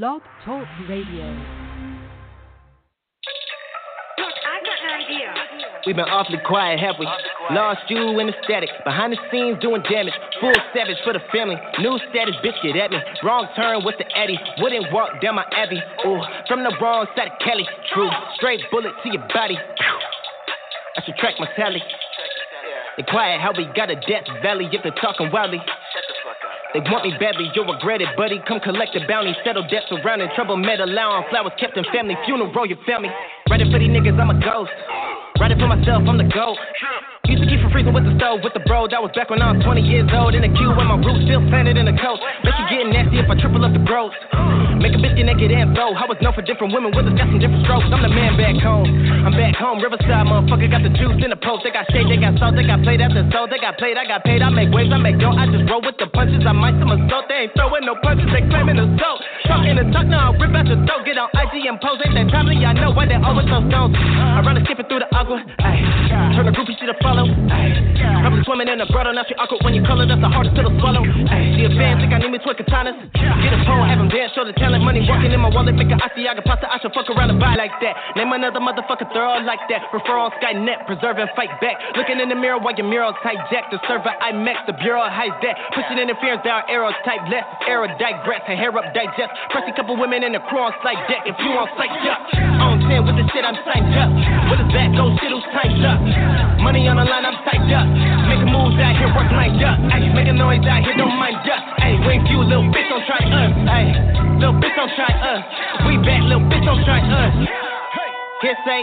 Blog Talk Radio. Look, I got an idea. We've been awfully quiet, have we? Lost you in the static. Behind the scenes doing damage. Full savage for the family. New status biscuit at me. Wrong turn with the Eddie. Wouldn't walk down my Abbey. Ooh, from the wrong side of Kelly. True. Straight bullet to your body. I should track my tally. The quiet how we got a death valley if they're talking wildly. They want me badly, you'll regret it, buddy. Come collect the bounty, settle debts surrounding trouble, med allowing flowers kept in family, funeral, your family. Writing for these niggas, I'm a ghost. Writing for myself, I'm the GOAT. Used to keep from freezing with the stove, with the bro. That was back when I was 20 years old. In the queue, when my roots still planted in the coast. Bet you getting nasty if I triple up the growth. Make a bitch get naked and throw. I was known for different women with us, got some different strokes. I'm the man back home. I'm back home, Riverside, motherfucker. Got the juice in the post. They got shade, they got salt, they got played after soul. They got played, I got paid. I make waves, I make dough. I just roll with the punches. I might some assault. They ain't throwing no punches, they claiming assault. Talking the talk, now I rip out the throat. Get on IG and pose. Ain't that timely, I know why they always so stones. I run a skipping through the aqua. Turn the groupie shit to the follow. Ay. Swimming in the grotto, now she awkward when you color, that's the hardest pill to swallow. Ay, a advance, think I need me twin katanas. Get a pole, have him dance, show the talent, money walking in my wallet, make a Asiago pasta, I should fuck around and buy like that. Name another motherfucker thorough like that. Refer on Skynet, preserve and fight back. Looking in the mirror while your murals hijack. The server IMAX, the bureau hides that. Pushing interference down arrows type less. Error digress, her hair up digest. Press a couple women in the crew on slide deck. If you on sight up, on 10 with the shit, I'm signed up. With his back, go shit, who's timed up. Money on the line, I'm tight, up. Making moves out here, work lined up. Ayy, making noise out here, don't mind us. Ayy, for you, little bitch, don't try uh. us. Ayy, little bitch, don't try us. We back, little bitch, don't try us. Here say,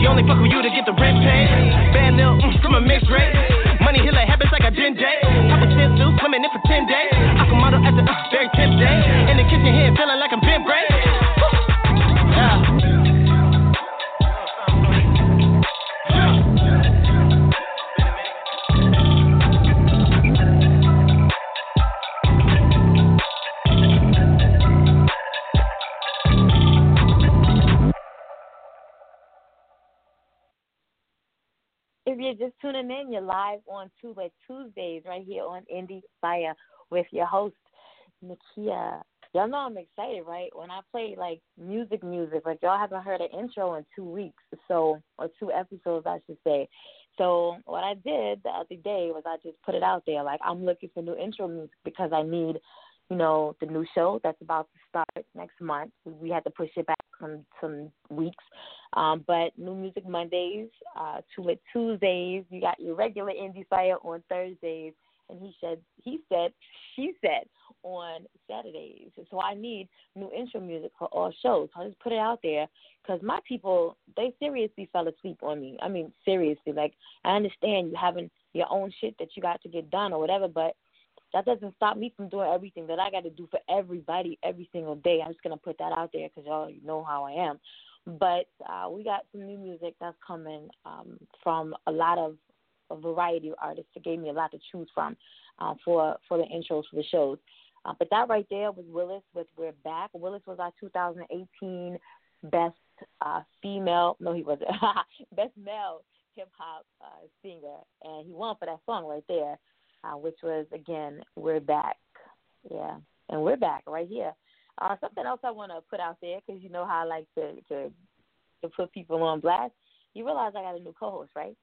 she only fuck with you to get the rent paid. Bad little mm, from a mixed rate. Money like habits like a tuning in, you're live on Tuba Tuesdays right here on Indie Fire with your host, Nakia. Y'all know I'm excited, right? When I play like music, music, like y'all haven't heard an intro in two weeks, so or two episodes, I should say. So what I did the other day was I just put it out there, like I'm looking for new intro music because I need, you know, the new show that's about to start next month. We had to push it back some some weeks, um, but new music Mondays, uh, two at Tuesdays. You got your regular indie fire on Thursdays, and he said he said she said on Saturdays. So I need new intro music for all shows. So I just put it out there because my people they seriously fell asleep on me. I mean seriously. Like I understand you having your own shit that you got to get done or whatever, but that doesn't stop me from doing everything that I got to do for everybody every single day. I'm just gonna put that out there because y'all know how I am. But uh, we got some new music that's coming um, from a lot of a variety of artists that gave me a lot to choose from uh, for for the intros for the shows. Uh, but that right there was Willis with We're Back. Willis was our 2018 best uh, female. No, he wasn't. best male hip hop uh, singer, and he won for that song right there uh, which was again "We're Back." Yeah, and we're back right here. Uh, something else I want to put out there because you know how I like to, to to put people on blast. You realize I got a new co-host, right?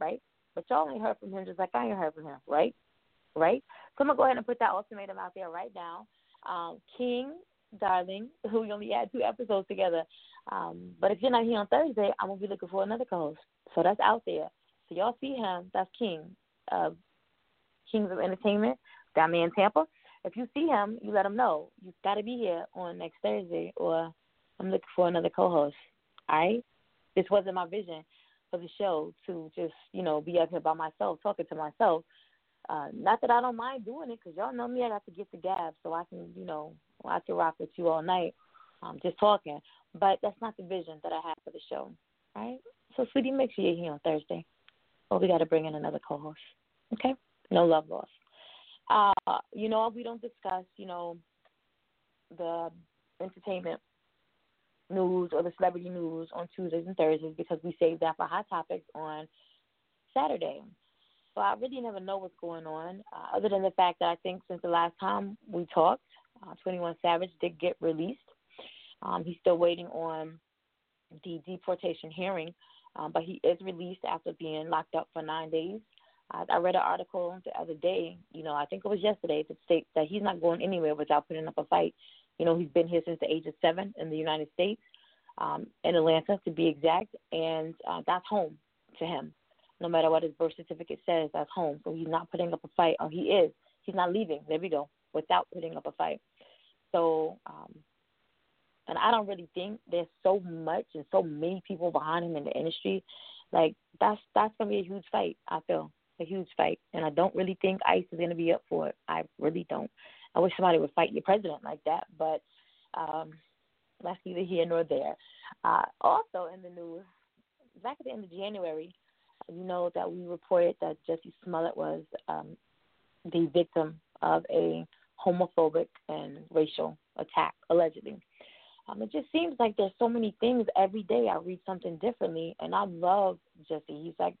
Right? But y'all ain't heard from him just like I ain't heard from him, right? Right? So I'm gonna go ahead and put that ultimatum out there right now. Um, King, darling, who we only had two episodes together. Um, but if you're not here on Thursday, I'm gonna be looking for another co-host. So that's out there. So y'all see him. That's King. Uh, Kings of Entertainment down there in Tampa. If you see him, you let him know. You've got to be here on next Thursday, or I'm looking for another co-host. All right. This wasn't my vision for the show to just you know be up here by myself talking to myself. Uh, not that I don't mind doing it, because y'all know me. I got to get the gab, so I can you know I can rock with you all night, um, just talking. But that's not the vision that I have for the show. All right. So, sweetie, make sure you're here on Thursday. Or we got to bring in another co-host. Okay no love lost. Uh, you know, we don't discuss, you know, the entertainment news or the celebrity news on Tuesdays and Thursdays because we save that for hot topics on Saturday. So I really never know what's going on, uh, other than the fact that I think since the last time we talked, uh, 21 Savage did get released. Um, he's still waiting on the deportation hearing, um, but he is released after being locked up for nine days. I, I read an article the other day, you know, I think it was yesterday, that states that he's not going anywhere without putting up a fight. You know, he's been here since the age of seven in the United States, um, in Atlanta to be exact, and uh, that's home to him. No matter what his birth certificate says, that's home. So he's not putting up a fight, or he is. He's not leaving. There we go. Without putting up a fight. So, um, and I don't really think there's so much and so many people behind him in the industry. Like that's that's gonna be a huge fight. I feel a huge fight, and I don't really think ICE is gonna be up for it. I really don't. I wish somebody would fight your president like that, but um, that's neither here nor there. Uh, also in the news, back at the end of January, you know that we reported that Jussie Smollett was um, the victim of a homophobic and racial attack, allegedly. Um, it just seems like there's so many things every day. I read something differently, and I love Jussie. He's like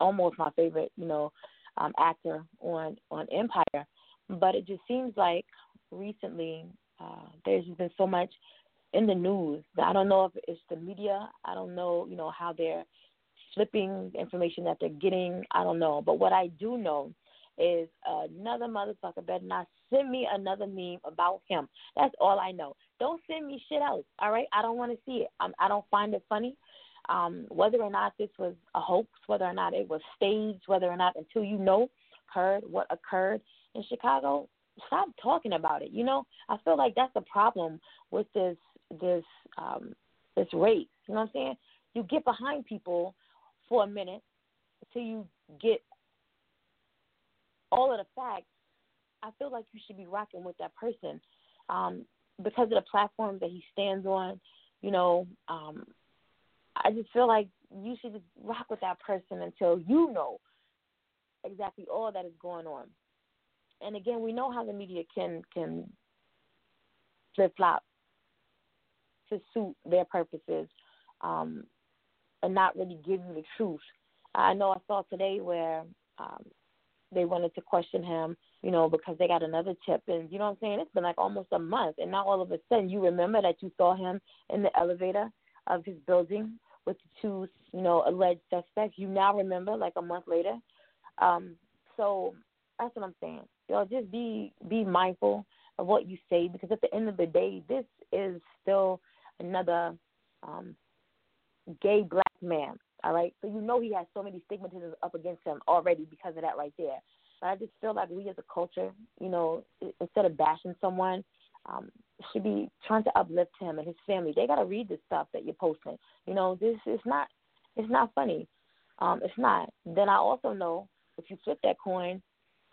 almost my favorite, you know, um, actor on on Empire. But it just seems like recently uh, there's been so much in the news I don't know if it's the media. I don't know, you know, how they're flipping information that they're getting. I don't know. But what I do know is another motherfucker better not send me another meme about him. That's all I know. Don't send me shit else. All right, I don't want to see it. I'm, I don't find it funny. Um, whether or not this was a hoax, whether or not it was staged, whether or not until you know heard what occurred in Chicago, stop talking about it. You know, I feel like that's the problem with this this um, this race. You know what I'm saying? You get behind people for a minute until you get all of the facts, I feel like you should be rocking with that person um, because of the platform that he stands on. You know, um, I just feel like you should just rock with that person until you know exactly all that is going on. And again, we know how the media can can flip flop to suit their purposes um, and not really give you the truth. I know I saw today where um, they wanted to question him, you know, because they got another tip. And you know what I'm saying? It's been like almost a month. And now all of a sudden you remember that you saw him in the elevator of his building with the two, you know, alleged suspects. You now remember like a month later. Um, so that's what I'm saying. Know, just be be mindful of what you say because at the end of the day, this is still another um, gay black man all right. So you know he has so many stigmatisms up against him already because of that right there. But I just feel like we as a culture, you know, instead of bashing someone, um, should be trying to uplift him and his family. They gotta read the stuff that you're posting. You know, this is not it's not funny. Um, it's not. Then I also know if you flip that coin,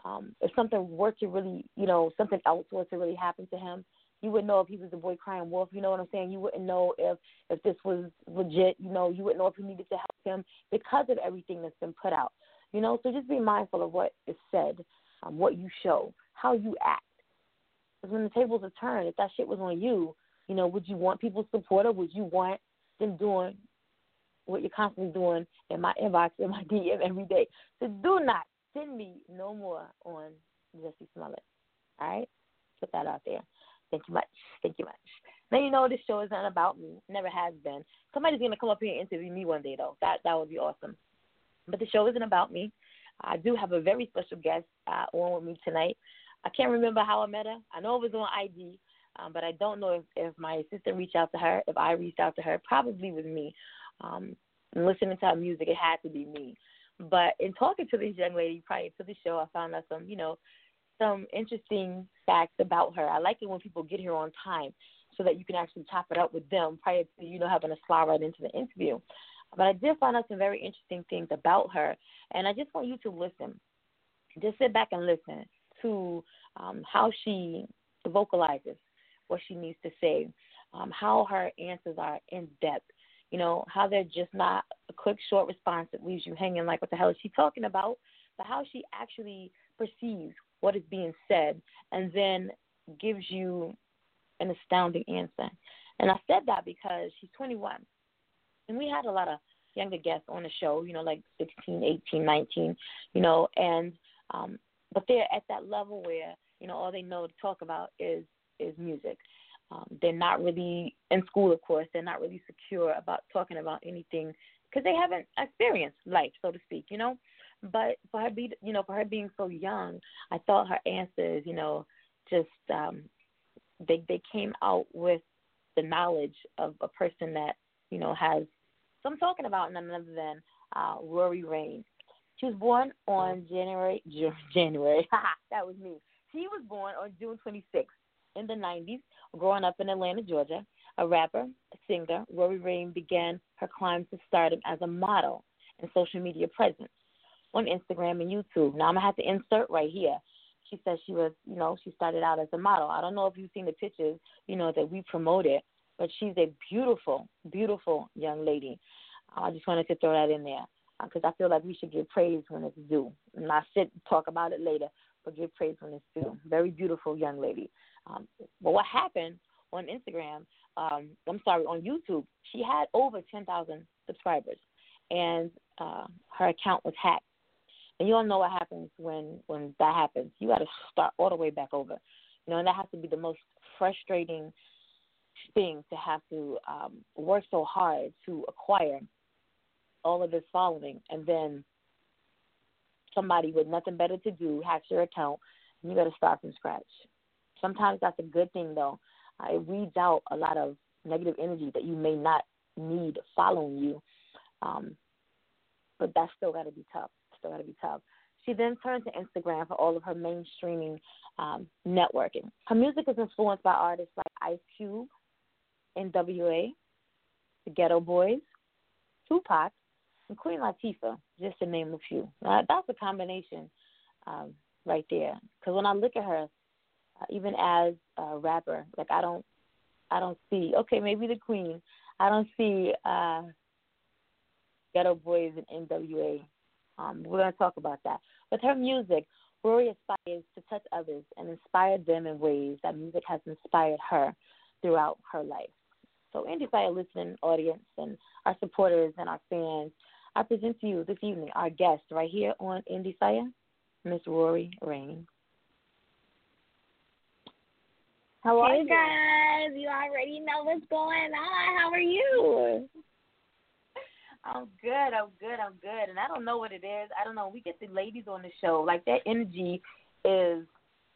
um, if something were to really, you know, something else were to really happen to him, you wouldn't know if he was the boy crying wolf. You know what I'm saying? You wouldn't know if if this was legit. You know, you wouldn't know if he needed to help him because of everything that's been put out. You know, so just be mindful of what is said, um, what you show, how you act. Because when the tables are turned, if that shit was on you, you know, would you want people's support or would you want them doing what you're constantly doing in my inbox, in my DM every day? So do not send me no more on Jussie Smollett. All right? Put that out there. Thank you much. Thank you much. Now you know this show is not about me. Never has been. Somebody's gonna come up here and interview me one day though. That that would be awesome. But the show isn't about me. I do have a very special guest uh, on with me tonight. I can't remember how I met her. I know it was on IG, um, but I don't know if, if my assistant reached out to her, if I reached out to her. Probably was me. Um, listening to her music, it had to be me. But in talking to this young lady prior to the show, I found out some, you know, some interesting facts about her. I like it when people get here on time so that you can actually chop it up with them prior to you know having to slide right into the interview. But I did find out some very interesting things about her, and I just want you to listen. Just sit back and listen to um, how she vocalizes what she needs to say, um, how her answers are in depth. You know how they're just not a quick, short response that leaves you hanging like, what the hell is she talking about? But how she actually perceives what is being said and then gives you an astounding answer. And I said that because she's 21. And we had a lot of younger guests on the show, you know, like 16, 18, 19, you know, and um but they're at that level where you know, all they know to talk about is is music. Um, they're not really in school, of course. They're not really secure about talking about anything because they haven't experienced life, so to speak. You know, but for her be, you know, for her being so young, I thought her answers, you know, just um, they they came out with the knowledge of a person that you know has some talking about none other than uh, Rory Rain. She was born on oh. January January. that was me. She was born on June 26th in the 90s, growing up in Atlanta, Georgia. A rapper, a singer, Rory Rain began her climb to stardom as a model and social media presence on Instagram and YouTube. Now I'm gonna have to insert right here. She says she was, you know, she started out as a model. I don't know if you've seen the pictures, you know, that we promoted, but she's a beautiful, beautiful young lady. I just wanted to throw that in there because uh, I feel like we should give praise when it's due. And I and talk about it later, but give praise when it's due. Very beautiful young lady. Um, but what happened on Instagram, um, I'm sorry, on YouTube, she had over 10,000 subscribers, and uh, her account was hacked. And you all know what happens when when that happens. You got to start all the way back over. You know, and that has to be the most frustrating thing to have to um, work so hard to acquire all of this following, and then somebody with nothing better to do hacks your account, and you got to start from scratch. Sometimes that's a good thing, though. Uh, it weeds out a lot of negative energy that you may not need following you. Um, but that's still got to be tough. Still got to be tough. She then turned to Instagram for all of her mainstreaming um, networking. Her music is influenced by artists like Ice Cube, NWA, the Geto Boys, Tupac, and Queen Latifah, just to name a few. That's a combination um, right there. Because when I look at her, uh, even as a rapper, like I don't, I don't see. Okay, maybe the Queen. I don't see uh, Geto Boys and NWA. Um, we're gonna talk about that. With her music, Rory aspires to touch others and inspire them in ways that music has inspired her throughout her life. So, Indie Fire listening audience and our supporters and our fans, I present to you this evening our guest right here on Indie Fire, Miss Rory Rain. How are hey you? guys, you already know what's going on. How are you? I'm good. I'm good. I'm good. And I don't know what it is. I don't know. We get the ladies on the show. Like that energy is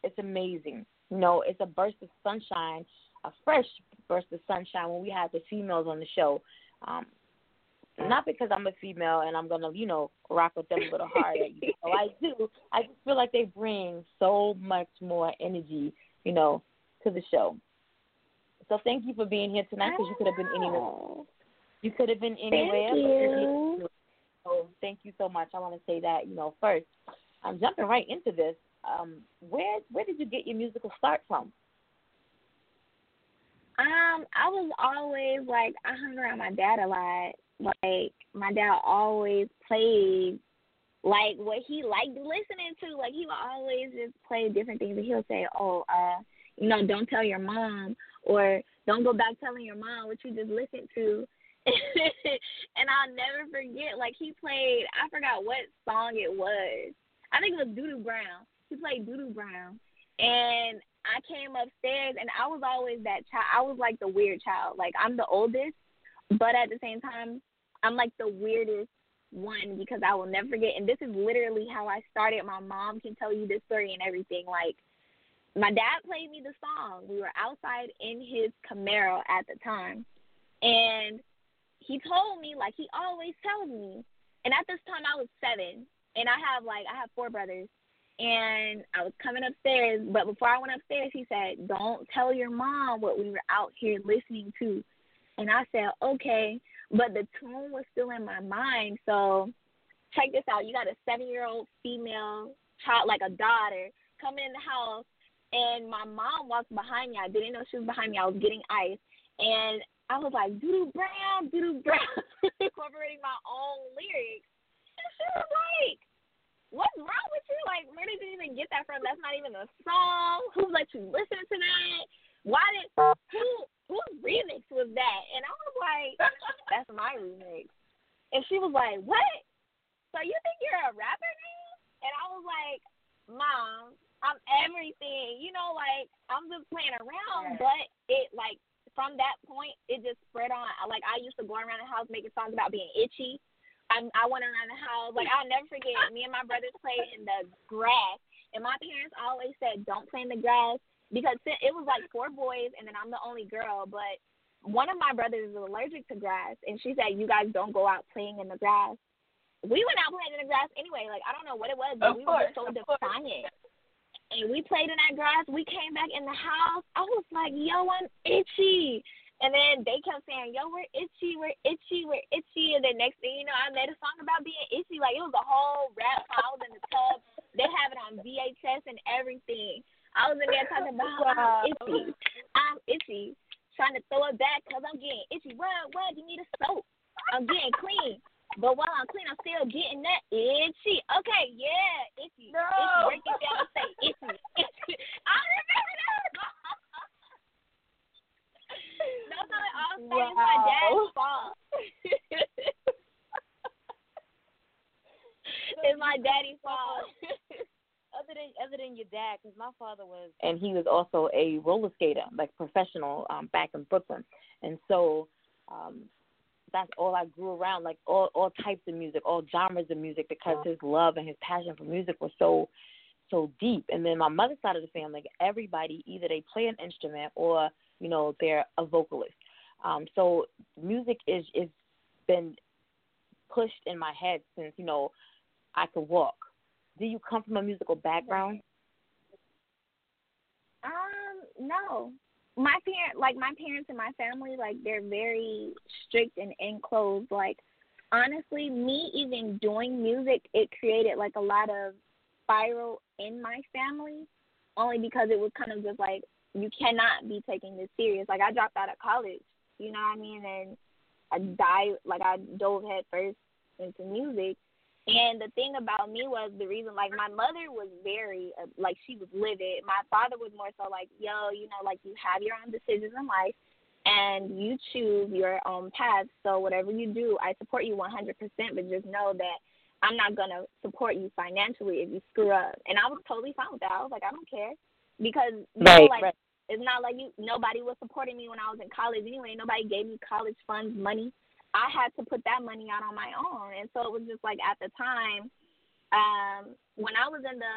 it's amazing. You know, it's a burst of sunshine, a fresh burst of sunshine when we have the females on the show. Um, not because I'm a female and I'm gonna, you know, rock with them a little harder. you know, I do. I just feel like they bring so much more energy, you know, to the show. So thank you for being here tonight because you could have been anywhere. You could have been anywhere. Thank you. So thank you so much. I want to say that you know first. I'm jumping right into this. Um, where where did you get your musical start from? Um, I was always like I hung around my dad a lot. Like my dad always played like what he liked listening to. Like he would always just play different things and he'll say, Oh, uh, you know, don't tell your mom or don't go back telling your mom what you just listened to. and I'll never forget, like he played I forgot what song it was. I think it was Doodoo Brown. He played Doodoo Brown. And I came upstairs and I was always that child I was like the weird child. Like I'm the oldest, but at the same time I'm like the weirdest one because I will never forget and this is literally how I started. My mom can tell you this story and everything. Like my dad played me the song. We were outside in his Camaro at the time, and he told me like he always tells me. And at this time, I was seven, and I have like I have four brothers, and I was coming upstairs. But before I went upstairs, he said, "Don't tell your mom what we were out here listening to." And I said, "Okay," but the tune was still in my mind. So check this out: you got a seven-year-old female child, like a daughter, coming in the house and my mom walked behind me. I didn't know she was behind me. I was getting ice, and I was like, "Doodoo Brown, Doodoo Brown," incorporating my own lyrics. And she was like, "What's wrong with you? Like, where did you even get that from? That's not even a song. Who let you listen to that? Why did who whose remix was that?" And I was like, "That's my remix." And she was like, "What? So you think you're a rapper now?" And I was like, "Mom, I'm everything. You know, like I'm just playing around, but it like from that point it just spread on. Like I used to go around the house making songs about being itchy. I I went around the house like I'll never forget. Me and my brothers played in the grass, and my parents always said don't play in the grass because it was like four boys and then I'm the only girl, but one of my brothers is allergic to grass, and she said you guys don't go out playing in the grass. We went out playing in the grass anyway. Like I don't know what it was, but Of we course, were so defiant and we played in that grass. We came back in the house. I was like, yo, I'm itchy. And then they kept saying, yo, we're itchy, we're itchy, we're itchy. And then next thing you know, I made a song about being itchy. Like, it was a whole rap. I was in the tub. They have it on VHS and everything. I was in there talking about Wow. I'm itchy. I'm itchy. Trying to throw it back because I'm getting itchy. What, what? You need a soap. I'm getting clean. But while I'm clean, I'm still getting that itchy. Okay, yeah, itchy. No. Itchy. Break it down and say itchy. itchy. I remember that. That's how it all started. It's my Wow. dad's fault. it's my daddy's fault. Other than other than your dad, because my father was, and he was also a roller skater, like professional, um, back in Brooklyn, and so um, that's all I grew around, like all all types of music, all genres of music, because his love and his passion for music was so so deep. And then my mother's side of the family, everybody either they play an instrument or you know they're a vocalist. Um, so music is is been pushed in my head since you know I could walk. Do you come from a musical background? Um, no. My parent, like my parents and my family, like they're very strict and enclosed. Like honestly, me even doing music, it created like a lot of spiral in my family, only because it was kind of just like you cannot be taking this serious. Like I dropped out of college, you know what I mean, and I died like I dove head first into music. And the thing about me was the reason, like, my mother was very, uh, like, she was livid. My father was more so like, yo, you know, like, you have your own decisions in life and you choose your own path. So whatever you do, I support you 100%, but just know that I'm not going to support you financially if you screw up. And I was totally fine with that. I was like, I don't care. Because, you know, like, right. it's not like you, nobody was supporting me when I was in college anyway. Nobody gave me college funds money. I had to put that money out on my own. And so it was just like at the time, um, when I was in the,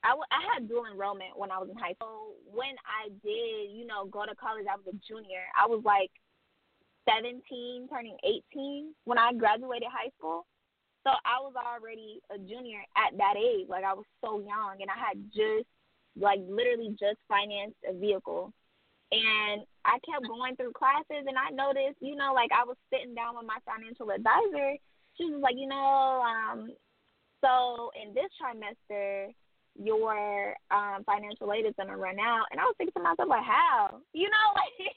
I, w- I had dual enrollment when I was in high school. When I did, you know, go to college, I was a junior. I was like 17, turning 18 when I graduated high school. So I was already a junior at that age. Like I was so young and I had just, like, literally just financed a vehicle and I kept going through classes and I noticed, you know, like I was sitting down with my financial advisor. She was like, you know, um, so in this trimester your um financial aid is gonna run out and I was thinking to myself like how? You know, like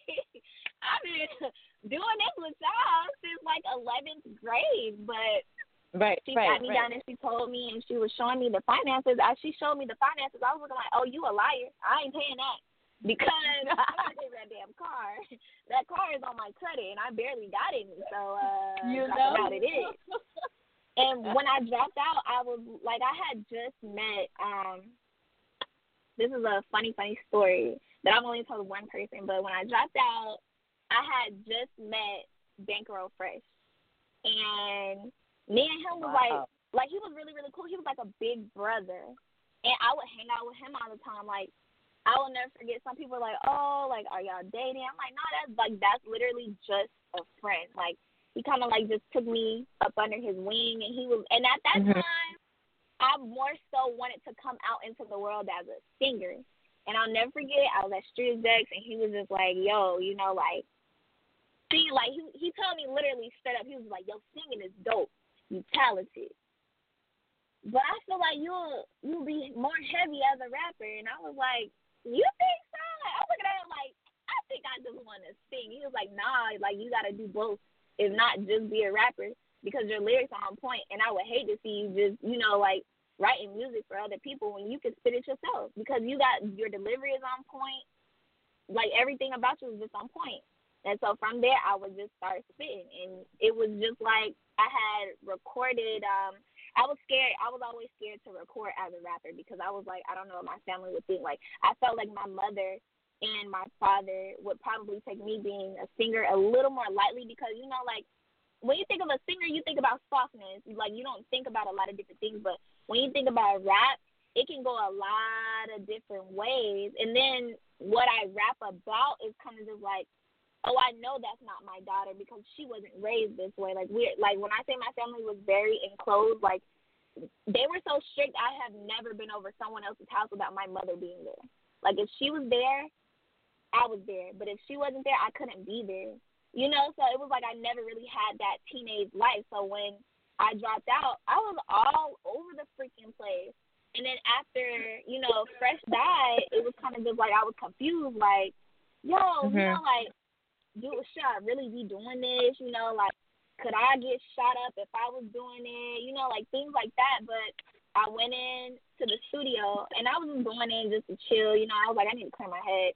I've been doing this with y'all since like eleventh grade but Right, she right, sat me right. down and she told me and she was showing me the finances. As she showed me the finances, I was looking like, Oh, you a liar. I ain't paying that because not paying that damn car. That car is on my credit, and I barely got any. So uh, You that's know? about it is. And when I dropped out, I was like, I had just met. um This is a funny, funny story that I've only told one person. But when I dropped out, I had just met Bankroll Fresh, and me and him was like, like he was really, really cool. He was like a big brother, and I would hang out with him all the time. Like I will never forget. Some people are like, "Oh, like, are y'all dating?" I'm like, "No, that's like that's literally just a friend." Like he kind of like just took me up under his wing, and he was. And at that Mhm. time, I more so wanted to come out into the world as a singer. And I'll never forget. I was at Street Execs, and he was just like, "Yo, you know, like, see, like he he told me literally straight up. He was like, "Yo, singing is dope. You talented." But I feel like you'll you'll be more heavy as a rapper, and I was like, you think so? Like, I look at him like, I think I just want to sing. He was like, nah, like you got to do both. If not, just be a rapper because your lyrics are on point. And I would hate to see you just, you know, like writing music for other people when you can spit it yourself because you got your delivery is on point. Like everything about you is just on point. And so from there, I would just start spitting, and it was just like I had recorded. um I was scared. I was always scared to record as a rapper because I was like, I don't know what my family would think. Like I felt like my mother and my father would probably take me being a singer a little more lightly because you know, like when you think of a singer, you think about softness. Like you don't think about a lot of different things, but when you think about rap, it can go a lot of different ways. And then what I rap about is kind of just like oh, I know that's not my daughter because she wasn't raised this way. Like we like when I say my family was very enclosed, like they were so strict. I have never been over someone else's house without my mother being there. Like if she was there, I was there. But if she wasn't there, I couldn't be there. You know, so it was like I never really had that teenage life. So when I dropped out, I was all over the freaking place. And then after, you know, Fresh died, it was kind of just like I was confused, like, yo, mm-hmm. you know, like do should I really be doing this? You know, like could I get shot up if I was doing it? You know, like things like that. But I went in to the studio and I was going in just to chill. You know, I was like, I need to clear my head.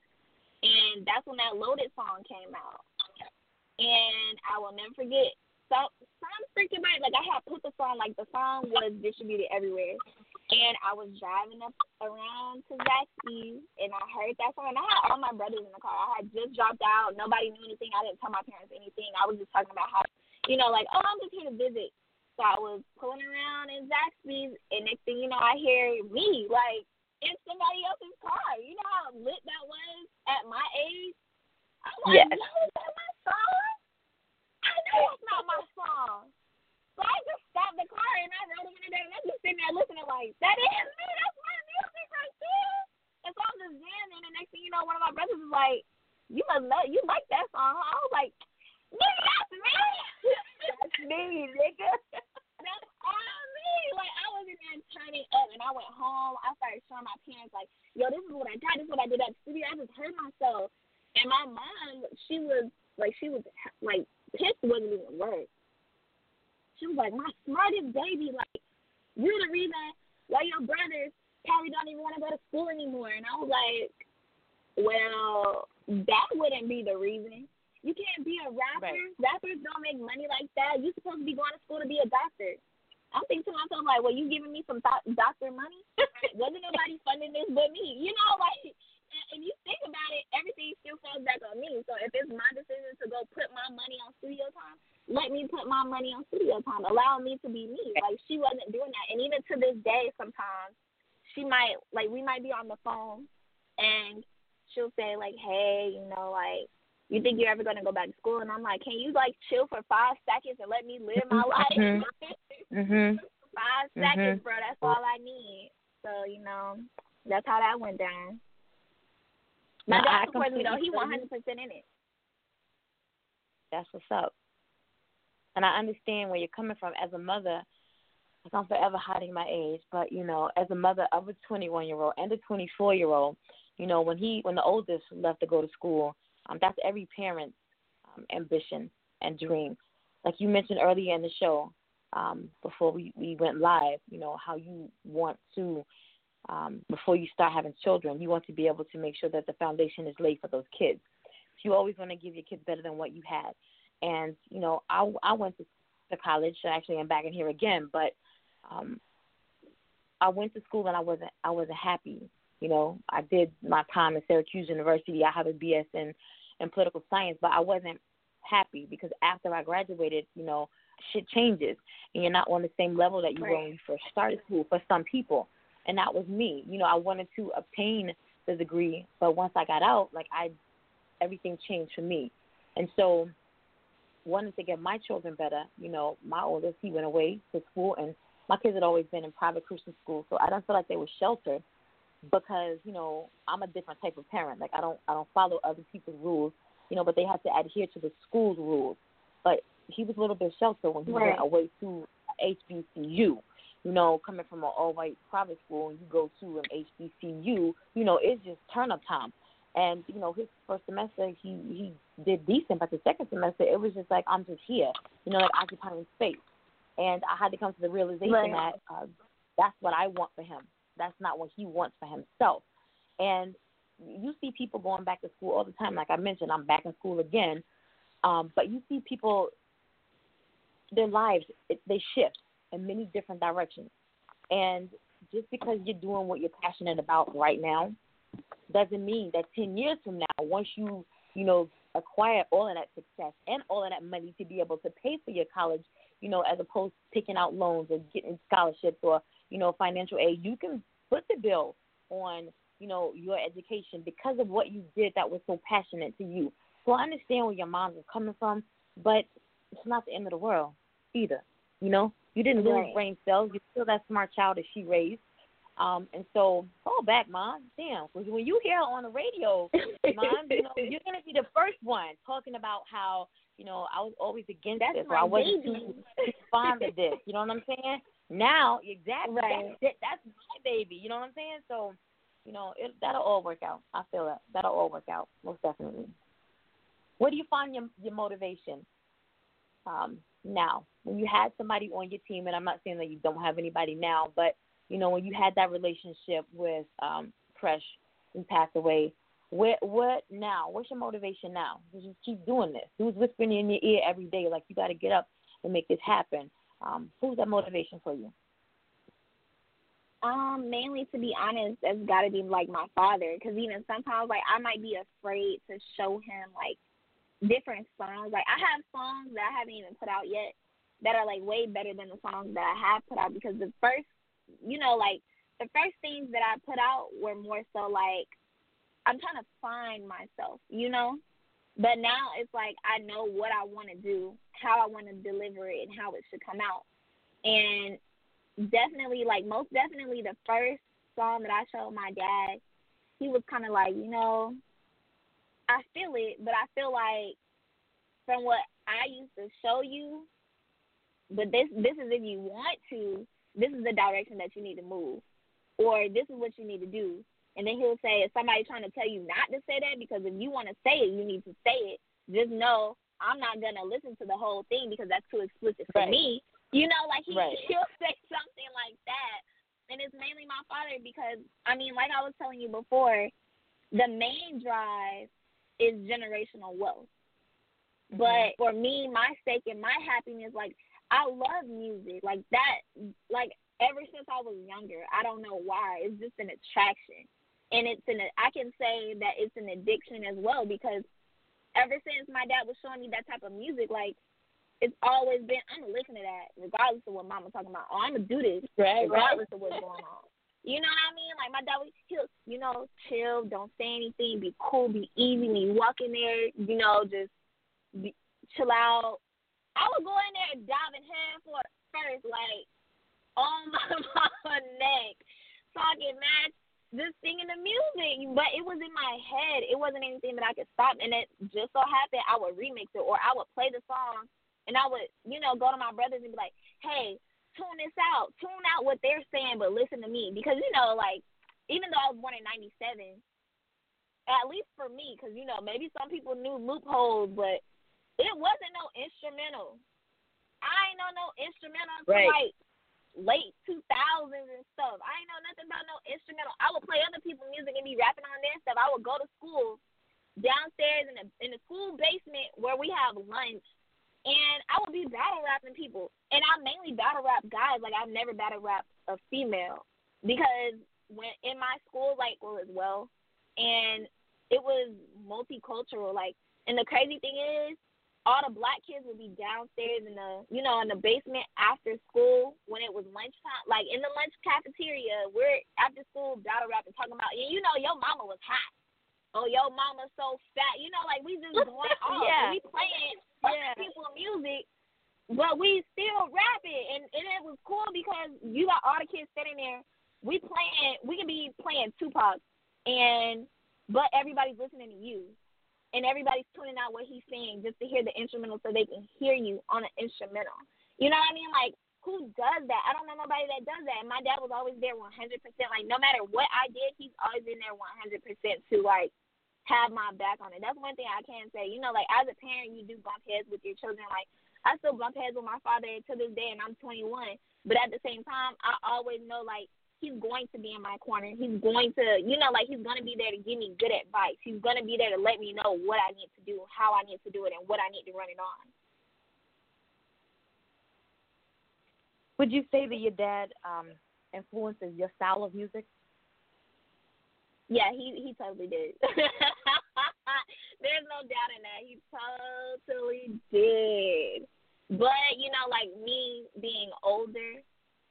And that's when that Loaded song came out. And I will never forget. So some freaking body, like I had put the song, like the song was distributed everywhere. And I was driving up around to Zaxby's, and I heard that song. And I had all my brothers in the car. I had just dropped out. Nobody knew anything. I didn't tell my parents anything. I was just talking about how, you know, like, oh, I'm just here to visit. So I was pulling around in Zaxby's, and next thing you know, I hear me, like, in somebody else's car. You know how lit that was at my age? I'm like, yes. no, is that my song? I know it's not my song. So I just stopped the car and I rode over there and I'm just sitting there listening like, that is me, that's my music right there. And so I'm just jamming and the next thing you know, one of my brothers is like, you must know, you like that song. I was like, nigga, that's me. that's me, nigga. that's all me. Like I was in there turning up and I went home. I started showing my parents like, yo, this is what I got. This is what I did at the studio. I just heard myself. And my mom, she was like, she was like, pissed wasn't even work. She was like, my smartest baby. Like, you're the reason why your brothers probably don't even want to go to school anymore. And I was like, well, that wouldn't be the reason. You can't be a rapper. Right. Rappers don't make money like that. You're supposed to be going to school to be a doctor. I'm thinking to myself like, well, you giving me some doctor money? Wasn't nobody funding this but me? You know, like, and you think about it, everything still falls back on me. So if it's my decision to go put my money on studio time, let me put my money on studio time. Allow me to be me. Like she wasn't doing that. And even to this day sometimes she might like we might be on the phone and she'll say like, Hey, you know, like you think you're ever gonna go back to school? And I'm like, Can you like chill for five seconds and let me live my life? Mm-hmm. mhm. 5 mm-hmm. seconds, bro, that's all I need. So, you know, that's how that went down. My dad supports me though, he one hundred percent in it. That's what's up and I understand where you're coming from as a mother. I'm forever hiding my age, but you know, as a mother of a 21 year old and a 24 year old, you know, when he when the oldest left to go to school, um, that's every parent's um, ambition and dream. Like you mentioned earlier in the show, um, before we we went live, you know how you want to. Um, before you start having children, you want to be able to make sure that the foundation is laid for those kids. So you always want to give your kids better than what you had. And you know, I I went to to college. Actually, I'm back in here again, but um, I went to school and I wasn't I wasn't happy. You know, I did my time at Syracuse University. I have a BS in in political science, but I wasn't happy because after I graduated, you know, shit changes and you're not on the same level that you right. were when you first started school for some people. And that was me. You know, I wanted to obtain the degree, but once I got out, like I everything changed for me. And so wanted to get my children better. You know, my oldest, he went away to school, and my kids had always been in private Christian school, so I don't feel like they were sheltered because you know I'm a different type of parent. Like I don't I don't follow other people's rules, you know, but they have to adhere to the school's rules. But he was a little bit sheltered when he right. went away to HBCU. You know, coming from an all white private school and you go to an HBCU, you know, it's just turn up time. And you know, his first semester he he did decent, but the second semester it was just like I'm just here, you know, like occupying space. And I had to come to the realization right. that uh, that's what I want for him. That's not what he wants for himself. And you see people going back to school all the time. Like I mentioned, I'm back in school again. Um, but you see people, their lives it, they shift, in many different directions. And just because you're doing what you're passionate about right now doesn't mean that 10 years from now, once you, you know, acquire all of that success and all of that money to be able to pay for your college, you know, as opposed to picking out loans or getting scholarships or, you know, financial aid, you can put the bill on, you know, your education because of what you did that was so passionate to you. So I understand where your mom is coming from, but it's not the end of the world either. You know, you didn't lose Right. brain cells. You're still that smart child that she raised. Um, and so fall back, mom. Damn, 'cause when you hear her on the radio, mom, you know, you're gonna be the first one talking about how you know I was always against That's this, or I wasn't too, too fond of this. You know what I'm saying? Now, exactly, Right. that's. That's my baby. You know what I'm saying? So, you know, it, that'll all work out. I feel that that'll all work out most definitely. Where do you find your your motivation? Um, now, when you had somebody on your team, and I'm not saying that you don't have anybody now, but you know, when you had that relationship with um Fresh who passed away, what what now? What's your motivation now? To just keep doing this. Who's whispering in your ear every day like you got to get up and make this happen? Um, who's that motivation for you? Um, mainly to be honest, it's got to be like my father, because even sometimes like I might be afraid to show him like different songs. Like I have songs that I haven't even put out yet that are like way better than the songs that I have put out because the first, you know, like the first things that I put out were more so like I'm trying to find myself, you know. But now it's like I know what I want to do, how I want to deliver it, and how it should come out. And definitely, like most definitely, the first song that I showed my dad, he was kind of like, you know, I feel it, but I feel like from what I used to show you, but this this is if you want to, this is the direction that you need to move, or this is what you need to do. And then he'll say, if somebody trying to tell you not to say that, because if you want to say it, you need to say it. Just know I'm not gonna listen to the whole thing because that's too explicit for Right. me. You know, like he Right. he'll say something like that, and it's mainly my father because I mean, like I was telling you before, the main drive is generational wealth. Mm-hmm. But for me, my stake and my happiness, like I love music, like that, like ever since I was younger. I don't know why. It's just an attraction, and it's an. I can say that it's an addiction as well because ever since my dad was showing me that type of music, like it's always been I'm gonna listen to that regardless of what mama's talking about. Oh, I'm gonna do this Right, right. regardless of what's going on. You know what I mean? Like my dad would he'll you know, chill, don't say anything, be cool, be easy when you walk in there, you know, just be, chill out. I would go in there and dive in head for first, like on my mama neck, talking mad, just singing the music. But it was in my head. It wasn't anything that I could stop. And it just so happened I would remix it or I would play the song and I would, you know, go to my brothers and be like, hey, tune this out. Tune out what they're saying, but listen to me. Because, you know, like, even though I was born in 97, at least for me, because, you know, maybe some people knew loopholes, but it wasn't no instrumental. I ain't know no instrumental until, Right. like, late 2000s and stuff. I ain't know nothing about no instrumental. I would play other people's music and be rapping on their stuff. I would go to school downstairs in the in the school basement where we have lunch and I would be battle rapping people. And I mainly battle rap guys. Like I've never battle rap a female because when in my school, like well as well, and it was multicultural. Like, and the crazy thing is, all the black kids would be downstairs in the, you know, in the basement after school when it was lunchtime. Like in the lunch cafeteria, we're after school battle rapping, talking about, you know, your mama was hot. Oh, your mama's so fat. You know, like we just going off. Yeah. We playing Yeah. people music, but we still rapping, and and it was cool because you got all the kids sitting there. We playing. We can be playing Tupac, and but everybody's listening to you, and everybody's tuning out what he's saying just to hear the instrumental so they can hear you on an instrumental. You know what I mean? Like who does that? I don't know nobody that does that. And my dad was always there 100%. Like no matter what I did, he's always in there 100% to like have my back on it. That's one thing I can say. You know, like as a parent, you do bump heads with your children. Like I still bump heads with my father to this day, and I'm 21. But at the same time, I always know like he's going to be in my corner. He's going to, you know, like he's going to be there to give me good advice. He's going to be there to let me know what I need to do, how I need to do it, and what I need to run it on. Would you say that your dad um, influences your style of music? Yeah, he he totally did. There's no doubt in that. He totally did. But you know, like me being older,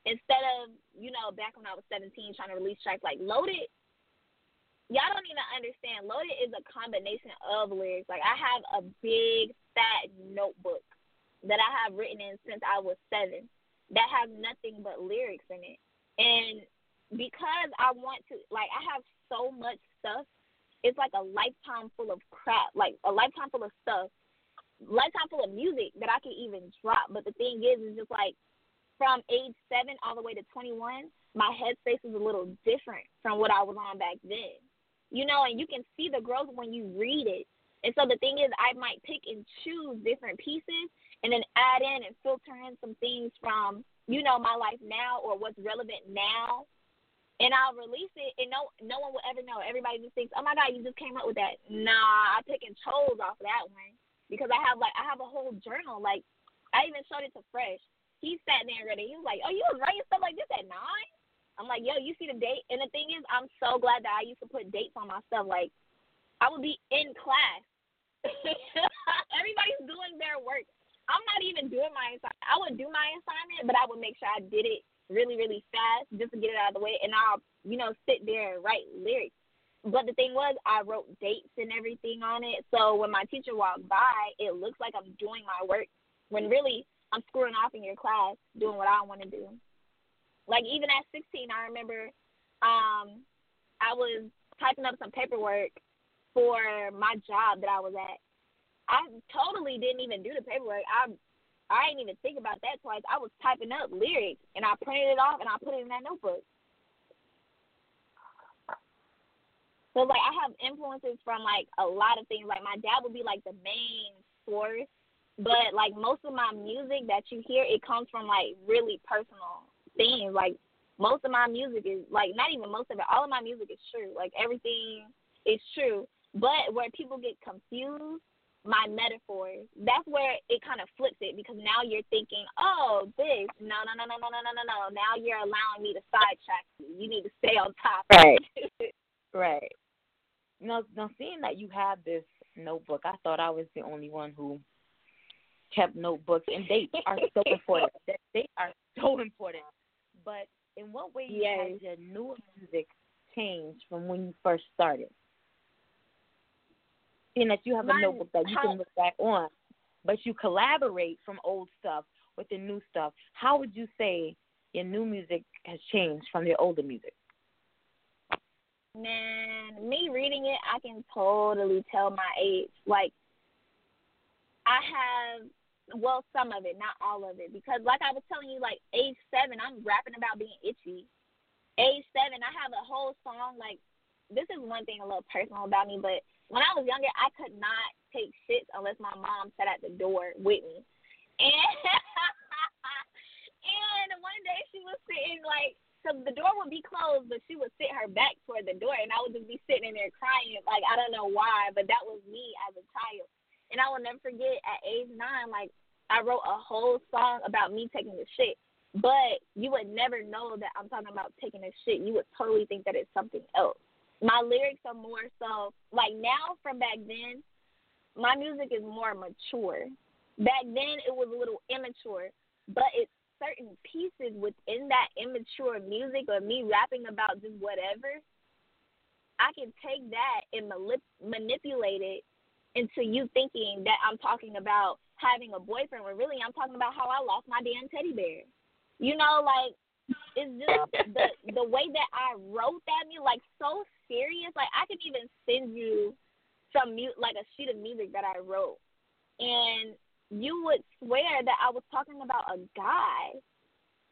instead of you know back when I was 17 trying to release tracks like Loaded, y'all don't even understand. Loaded is a combination of lyrics. Like I have a big fat notebook that I have written in since I was seven that has nothing but lyrics in it. And because I want to, like, I have so much stuff. It's like a lifetime full of crap, like a lifetime full of stuff, lifetime full of music that I can even drop. But the thing is, is just like from age seven all the way to 21, my headspace is a little different from what I was on back then. You know, and you can see the growth when you read it. And so the thing is, I might pick and choose different pieces and then add in and filter in some things from you know my life now or what's relevant now and I'll release it and no no one will ever know. Everybody just thinks, Oh my god, you just came up with that. Nah, I pick and chose off of that one. Because I have like I have a whole journal. Like I even showed it to Fresh. He sat there and read it. He was like, Oh, you was writing stuff like this at nine? I'm like, yo, you see the date? And the thing is, I'm so glad that I used to put dates on my stuff. Like, I would be in class. Everybody's doing their work. I'm not even doing my assignment. I would do my assignment, but I would make sure I did it really, really fast just to get it out of the way, and I'll, you know, sit there and write lyrics. But the thing was, I wrote dates and everything on it. So when my teacher walked by, it looks like I'm doing my work when really I'm screwing off in your class doing what I want to do. Like even at 16, I remember um, I was typing up some paperwork for my job that I was at, I totally didn't even do the paperwork. I I didn't even think about that twice. I was typing up lyrics and I printed it off and I put it in that notebook. So like I have influences from like a lot of things. Like my dad would be like the main source, but like most of my music that you hear, it comes from like really personal things. Like most of my music is like not even most of it. All of my music is true. Like everything is true. But where people get confused my metaphors. That's where it kind of flips it because now you're thinking, oh, this. No, no, no, no, no, no, no, no, no. Now you're allowing me to sidetrack you. You need to stay on top. Right. right. Now, now, seeing that you have this notebook, I thought I was the only one who kept notebooks, and dates are so important. Dates are so important. But in what way yes. has your new music changed from when you first started? seeing that you have a notebook that you can look back on, but you collaborate from old stuff with the new stuff. How would you say your new music has changed from your older music? Man, me reading it, I can totally tell my age. Like, I have, well, some of it, not all of it, because like I was telling you, like age seven, I'm rapping about being itchy. Age seven, I have a whole song. Like, this is one thing a little personal about me, but when I was younger, I could not take shits unless my mom sat at the door with me. And and one day she was sitting like, so the door would be closed, but she would sit her back toward the door, and I would just be sitting in there crying. Like I don't know why, but that was me as a child. And I will never forget at age nine, like I wrote a whole song about me taking a shit. But you would never know that I'm talking about taking a shit. You would totally think that it's something else my lyrics are more so like now from back then my music is more mature back then it was a little immature but it's certain pieces within that immature music or me rapping about just whatever i can take that and manip- manipulate it into you thinking that i'm talking about having a boyfriend when really i'm talking about how i lost my damn teddy bear you know like it's just the the way that I wrote that music, like so serious. Like I could even send you some mute, like a sheet of music that I wrote, and you would swear that I was talking about a guy,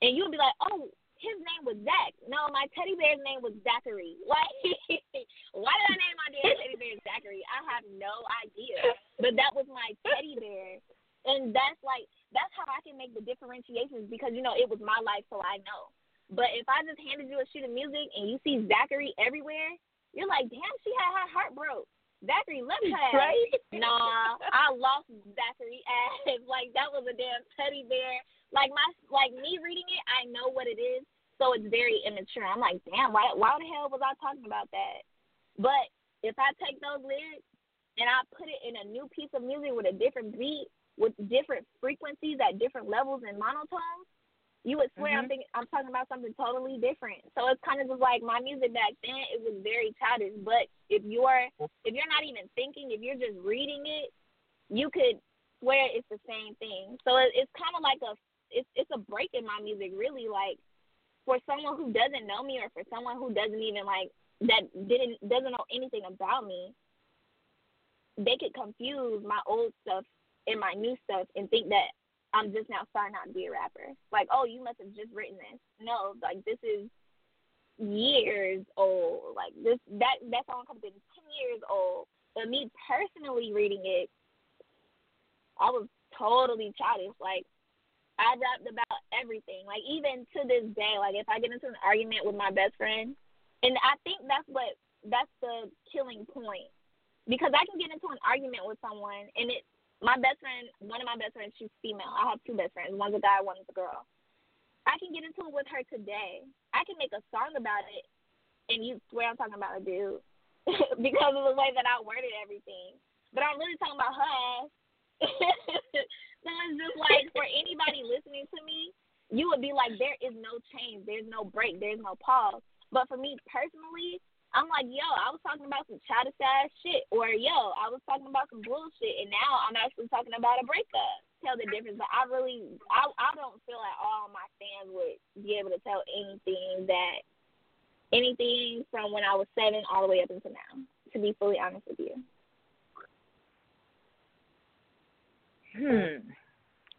and you would be like, "Oh, his name was Zach." No, my teddy bear's name was Zachary. Like, why did I name my damn teddy bear Zachary? I have no idea, but that was my teddy bear, and that's like that's how I can make the differentiations because you know it was my life, so I know. But if I just handed you a sheet of music and you see Zachary everywhere, you're like, damn, she had her heart broke. Zachary left her. Right? Nah, I lost Zachary ass. like that was a damn teddy bear Like my like me reading it, I know what it is, so it's very immature. I'm like, damn, why why the hell was I talking about that? But if I take those lyrics and I put it in a new piece of music with a different beat, with different frequencies at different levels and monotones, you would swear Mhm. I'm thinking I'm talking about something totally different. So it's kind of just like my music back then. It was very childish, but if you're if you're not even thinking, if you're just reading it, you could swear it's the same thing. So it, it's kind of like a it's it's a break in my music, really. Like for someone who doesn't know me, or for someone who doesn't even like that didn't doesn't know anything about me, they could confuse my old stuff and my new stuff and think that I'm just now starting out to be a rapper. Like, oh, you must have just written this. No, like this is years old. Like this that that song could have been ten years old. But me personally reading it, I was totally childish. Like I rapped about everything. Like even to this day, like if I get into an argument with my best friend, and I think that's what that's the killing point because I can get into an argument with someone and it my best friend, one of my best friends, she's female. I have two best friends. One's a guy, one's a girl. I can get into it with her today. I can make a song about it, and you swear I'm talking about a dude because of the way that I worded everything. But I'm really talking about her so it's just like for anybody listening to me, you would be like, there is no change, there's no break, there's no pause. But for me personally, I'm like, yo, I was talking about some childish ass shit, or yo, I was talking about some bullshit, and now I'm actually talking about a breakup. Tell the difference, but I really, I, I don't feel like all my fans would be able to tell anything that, anything from when I was seven all the way up until now. To be fully honest with you. Hmm.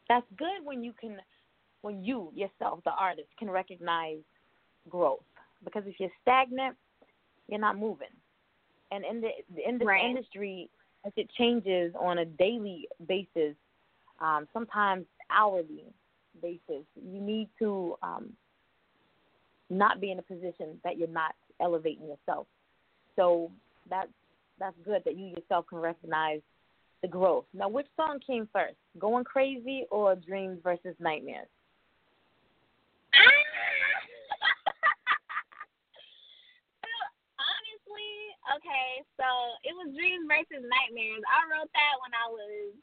That's good when you can, when you yourself, the artist, can recognize growth. Because if you're stagnant, you're not moving. And in the in this Right. industry, as it changes on a daily basis, um, sometimes hourly basis, you need to um, not be in a position that you're not elevating yourself. So that's that's good that you yourself can recognize the growth. Now, which song came first, "Going Crazy" or "Dreams versus Nightmares"? Okay, so it was Dreams versus Nightmares. I wrote that when I was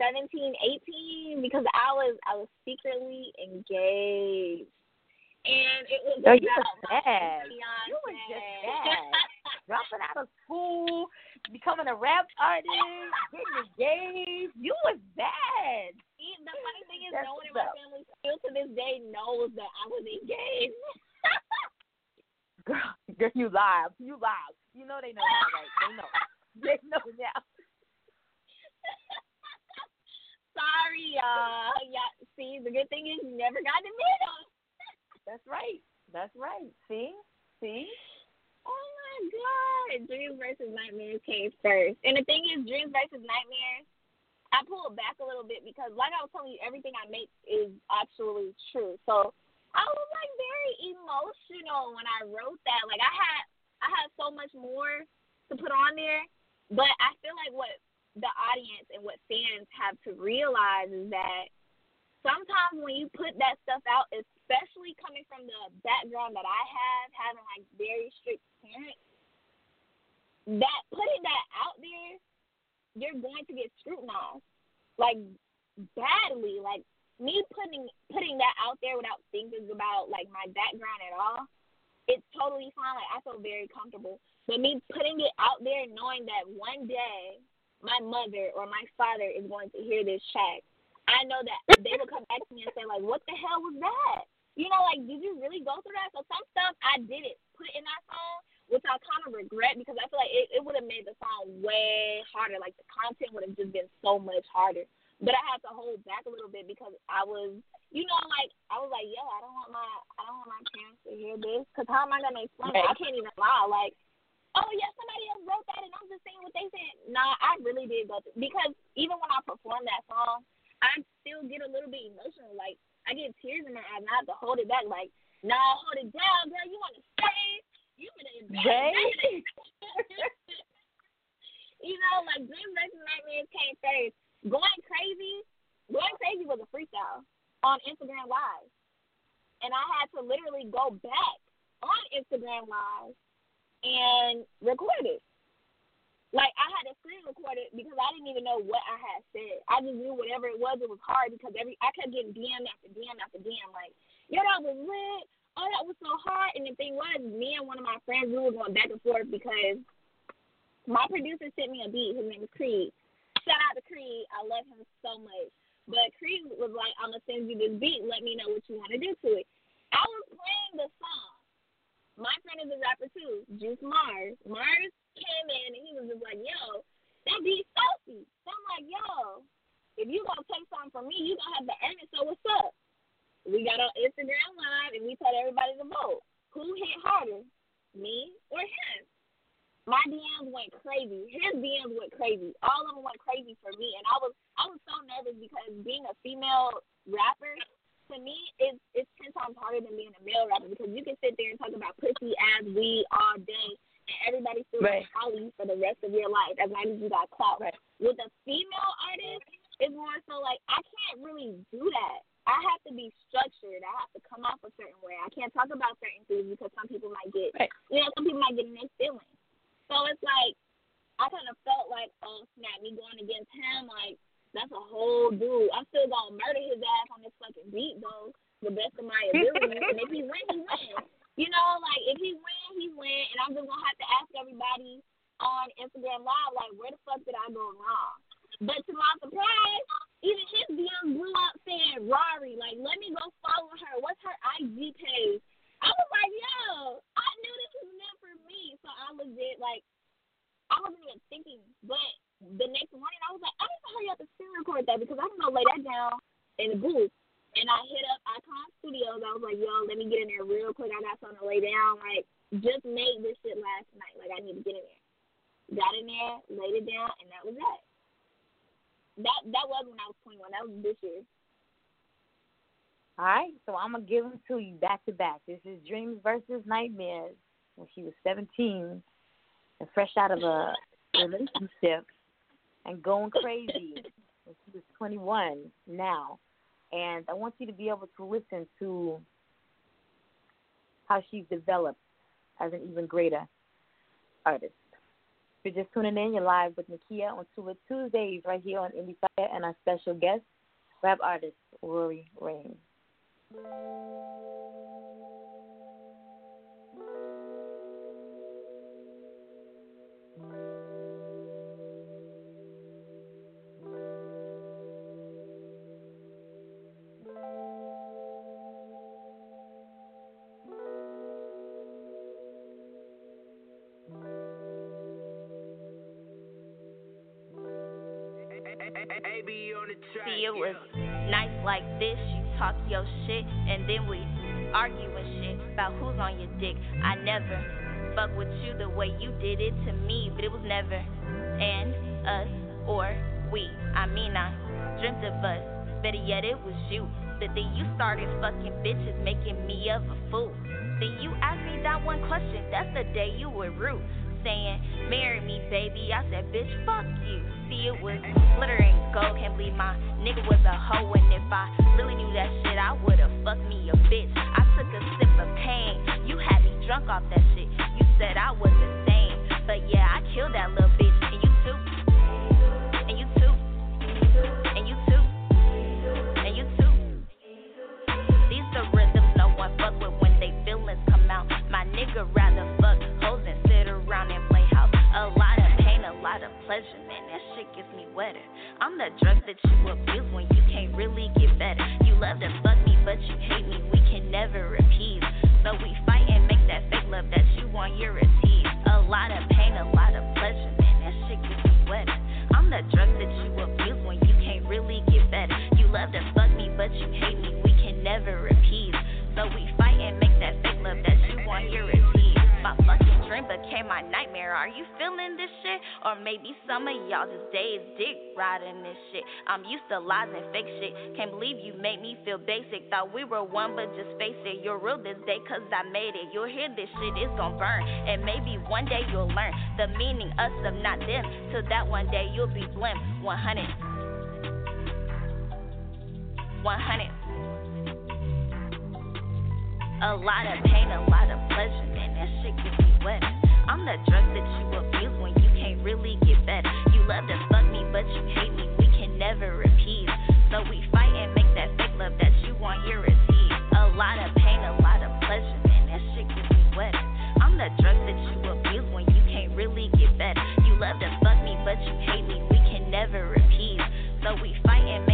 17, 18 because I was I was secretly engaged. And it was about you was my bad. You was just bad. Dropping out of school, becoming a rap artist, getting engaged. You was bad. The funny thing is, That's no one in my family still to this day knows that I was engaged. Girl, girl, you live. You live. You know they know now, right? They know. They know now. Sorry, y'all. Yeah, see, the good thing is you never got to meet them. That's right. That's right. See? See? Oh my god. Dreams versus Nightmares came first. And the thing is, Dreams versus Nightmares, I pulled back a little bit because, like I was telling you, everything I make is actually true. So I was like very emotional when I wrote that. Like I had, I had so much more to put on there, but I feel like what the audience and what fans have to realize is that sometimes when you put that stuff out, especially coming from the background that I have, having like very strict parents, that putting that out there, you're going to get scrutinized, like badly. Like me putting putting that out there without thinking about like my background at all, it's totally fine. Like I feel very comfortable. But me putting it out there, knowing that one day my mother or my father is going to hear this track, I know that they will come back to me and say like, "What the hell was that?" You know, like, did you really go through that? So some stuff I didn't put in that song, which I kind of regret because I feel like it, it would have made the song way harder. Like the content would have just been so much harder. But I had to hold back a little bit because I was, you know, like I was like, yo, I don't want my, I don't want my parents to hear this because how am I gonna explain it? I can't even lie. Like, oh yeah, somebody else wrote that and I'm just saying what they said. Nah, I really did go through because even when I perform that song, I still get a little bit emotional. Like I get tears in my eyes and I have to hold it back. Like, nah, hold it down, girl. You want to stay? You better Right? you know, like Dreams versus Nightmares came first. Going crazy, going crazy was a freestyle. on Instagram Live, and I had to literally go back on Instagram Live and record it. Like I had to screen record it because I didn't even know what I had said. I just knew whatever it was, it was hard because every I kept getting DM after DM after DM, like, yo, that was lit. Oh, that was so hard. And the thing was, me and one of my friends, we were going back and forth because my producer sent me a beat. His name is Creed. Shout out to Creed. I love him so much. But Creed was like, I'm gonna send you this beat. Let me know what you want to do to it. I was playing the song. My friend is a rapper too, Juice Mars. Mars came in and he was just like, "Yo, that beat salty." So I'm like, "Yo, if you gonna take something from me, you gonna have to earn it. So what's up?" We got on Instagram Live and we told everybody to vote. Who hit harder, me or him? My DMs went crazy. His DMs went crazy. All of them went crazy for me, and I was I was so nervous because being a female rapper to me is it's ten times harder than being a male rapper because you can sit there and talk about pussy ass weed all day, and everybody still right. you for the rest of your life as long as you got clout. Right. With a female artist, it's more so like I can't really do that. I have to be structured. I have to come off a certain way. I can't talk about certain things because some people might get, right. you know, some people might get in their feelings. So it's like I kind of felt like, oh snap, me going against him, like that's a whole dude. I'm still gonna murder his ass on this fucking beat though, the best of my ability. and if he win, he win. You know, like if he win, he win, and I'm just gonna have to ask everybody on Instagram Live, like, where the fuck did I go wrong? But to my surprise, even his DM blew up saying Rari, like, let me go follow her. What's her IG page? I was like, yo, I knew this was meant for me. So I legit like I wasn't even thinking. But the next morning I was like, I need to hurry up and screen record that because I'm gonna lay that down in the booth. And I hit up Icon Studios. I was like, yo, let me get in there real quick. I got something to lay down. Like, just made this shit last night. Like, I need to get in there. Got in there, laid it down, and that was that. That that was when I was 21. That was this year. All right, so I'm gonna give them to you back to back. This is Dreams versus Nightmares when she was 17 and fresh out of a relationship and going crazy when she was 21 now. And I want you to be able to listen to how she's developed as an even greater artist. If you're just tuning in, you're live with Nakia on Two Tuesdays right here on Indie Fire and our special guest, rap artist Rory Rain. See, it was nights like this talk your shit, and then we argue and shit about who's on your dick. I never fuck with you the way you did it to me, but it was never and us or we. I mean, I dreamt of us. Better yet, it was you. The day you started fucking bitches, making me of a fool. Then you asked me that one question. That's the day you were rude saying, Marry me, baby. I said, Bitch, fuck you. See, it was glittering gold. Can't believe my nigga was a hoe. And if I really knew that shit, I would've fucked me a bitch. I took a sip of pain. You had me drunk off that shit. You said I was insane. But yeah, I killed that little bitch. Drug that you abuse when you can't really get better. You love to fuck me, but you hate me. We can never appease. So we fight and make that fake love that you want your receive. A lot of pain, a lot of pleasure, man. That shit gets me wetter. I'm the drug that you abuse Are you feeling this shit? Or maybe some of y'all just days dick riding this shit. I'm used to lies and fake shit. Can't believe you made me feel basic. Thought we were one, but just face it. You're real this day, cause I made it. You'll hear this shit, it's gon' burn. And maybe one day you'll learn the meaning us of not them. Till that one day you'll be blimp. 100. 100. A lot of pain, a lot of pleasure, man. That shit gets me wet. I'm the drug that you abuse when you can't really get better. You love to fuck me, but you hate me. We can never repeat. So we fight and make that fake love that you want here receive. A lot of pain, a lot of pleasure, man. That shit gets me wet. I'm the drug that you abuse when you can't really get better. You love to fuck me, but you hate me. We can never repeat. So we fight and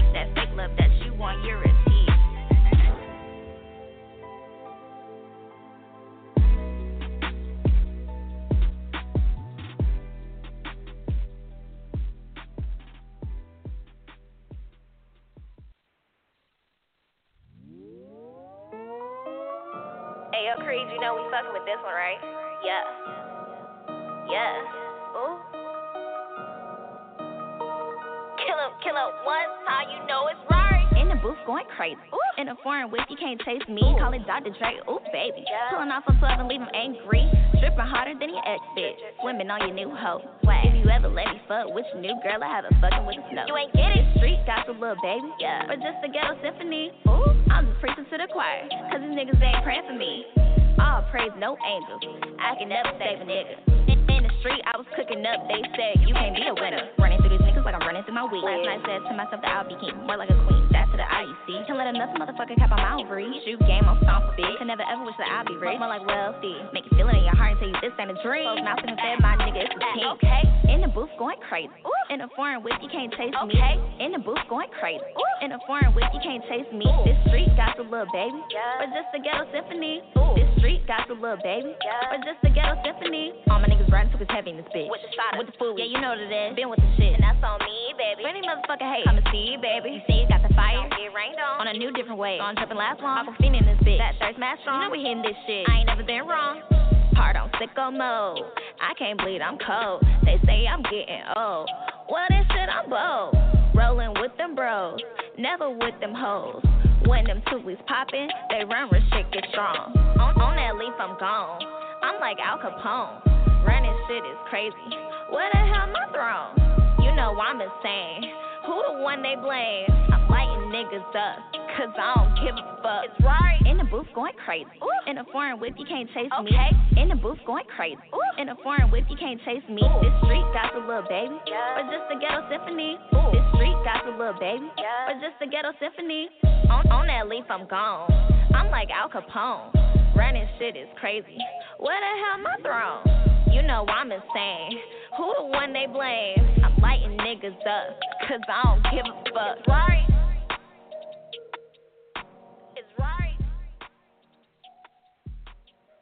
fucking with this one, right? Yeah. Yeah. Ooh. Kill him, kill him once, how you know it's right. In the booth going crazy. Ooh. In a foreign whip, you can't taste me. Ooh. Call it Dr. Dre, ooh, baby. Yeah. Pulling off a 12 and leave him angry. Stripping harder than your ex bitch. Swimming on your new hoe. Why? If you ever let me fuck with your new girl, I have a fucking with the snow. You ain't get it. Street got some little baby. Yeah. Or just a ghetto symphony. Ooh. I'm just preaching to the choir. Cause these niggas ain't praying for me. All praise, no angels. I can never save a nigga street, I was cooking up. They said, You can't be a winner. Running through these niggas like I'm running through my week. Last night said to myself that I'll be king, more like a queen. That's to the IUC. Can't let another motherfucker cap on my ovary. Shoot game, I'm stomp a bitch. Can never ever wish that I'd be rich. More like wealthy. Make you feel it in your heart and tell you this ain't a dream. Close mouth and said, My nigga, it's a team. Okay. In the booth going crazy. Ooh. In a foreign whip, you can't taste okay. me. In the booth going crazy. Ooh. In a foreign whip, you can't taste me. Ooh. This street got the little baby. Yeah. Or just a ghetto symphony. Ooh. This street got the little baby. Yeah. Or just a ghetto symphony. All my niggas riding to his heavy in this bitch. With the shot, with the food. Yeah, you know what it is. Been with the shit. And that's on me, baby. Any motherfucker hate. Come and see, baby. You see, got the fire. Don't get rained on. On a new different way. Gone tripping last long. I'm in this bitch. That thirst match strong. You know we hitting this shit. I ain't never been wrong. Hard on sicko mode. I can't bleed, I'm cold. They say I'm getting old. Well, then shit, I'm bold. Rolling with them bros. Never with them hoes. When them tulies poppin', they run where shit get strong. On, on that leaf, I'm gone. I'm like Al Capone. Running shit is crazy. Where the hell my throne? You know I'm insane. Who the one they blame? I'm lighting niggas up, cause I don't give a fuck. It's right. In the booth going crazy. Ooh. In a foreign whip, you can't chase okay. me. In the booth going crazy. Ooh. In a foreign whip, you can't chase me. Ooh. This street got a little baby. Yeah. Or just a ghetto symphony. Ooh. This street got a little baby. Yeah. Or just a ghetto symphony. On, on that leaf, I'm gone. I'm like Al Capone. Running shit is crazy. Where the hell my throne? You know I'm insane. Who the one they blame? I'm lighting niggas up, cause I don't give a fuck. It's right.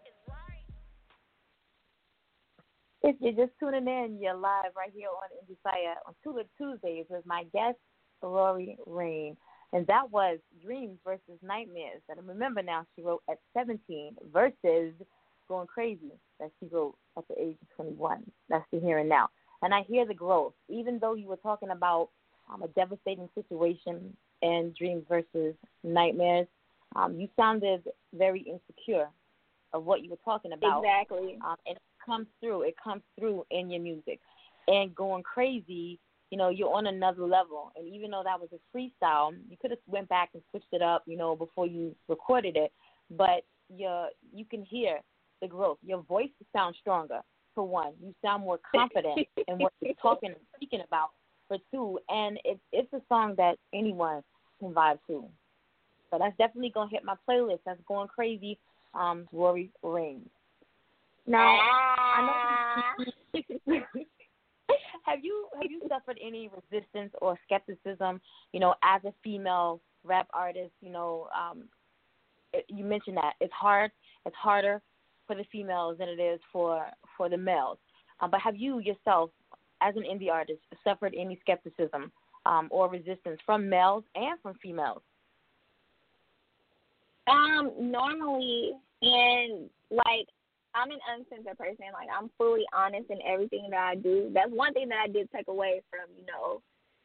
It's right. If you're just tuning in, you're live right here on Indie Fire on Tula Tuesdays with my guest, Rory Rain. And that was Dreams versus Nightmares. And remember now, she wrote at 17 versus Going Crazy that she wrote at the age of 21. That's the here and now. And I hear the growth. Even though you were talking about um, a devastating situation and dreams versus nightmares, um, you sounded very insecure of what you were talking about. Exactly. Um, and it comes through. It comes through in your music. And going crazy, you know, you're on another level. And even though that was a freestyle, you could have went back and switched it up, you know, before you recorded it. But you you can hear the growth. Your voice sounds stronger, for one. You sound more confident in what you're talking and speaking about, for two. And it's it's a song that anyone can vibe to. So that's definitely gonna hit my playlist. That's going crazy. Um, Rory Rain. Now, I know. have you have you suffered any resistance or skepticism? You know, as a female rap artist, you know, um, you mentioned that it's hard. It's harder for the females than it is for for the males. Um, but have you yourself, as an indie artist, suffered any skepticism um, or resistance from males and from females? Um, normally, and like I'm an uncensored person. Like I'm fully honest in everything that I do. That's one thing that I did take away from you know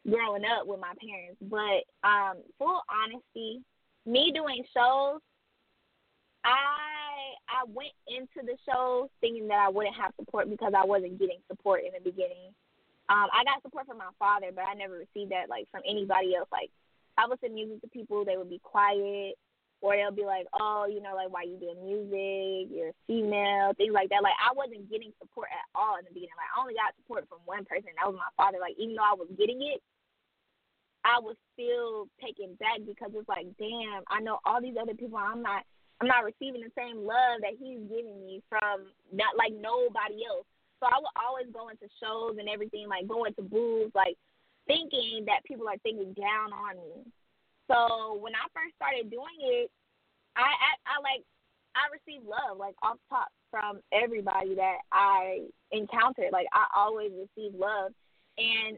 growing up with my parents. But um, full honesty, me doing shows, I I went into the show thinking that I wouldn't have support because I wasn't getting support in the beginning. Um, I got support from my father, but I never received that like from anybody else. Like I would send music to people, they would be quiet. or they'll be like, oh, you know, like why you doing music? You're female, things like that. Like I wasn't getting support at all in the beginning. Like I only got support from one person, that was my father. Like even though I was getting it, I was still taken back because it's like, damn, I know all these other people. I'm not, I'm not receiving the same love that he's giving me from not like nobody else. So I would always go into shows and everything, like going to booths, like thinking that people are thinking down on me. So when I first started doing it, I I, I like I received love like off top from everybody that I encountered. Like I always received love, and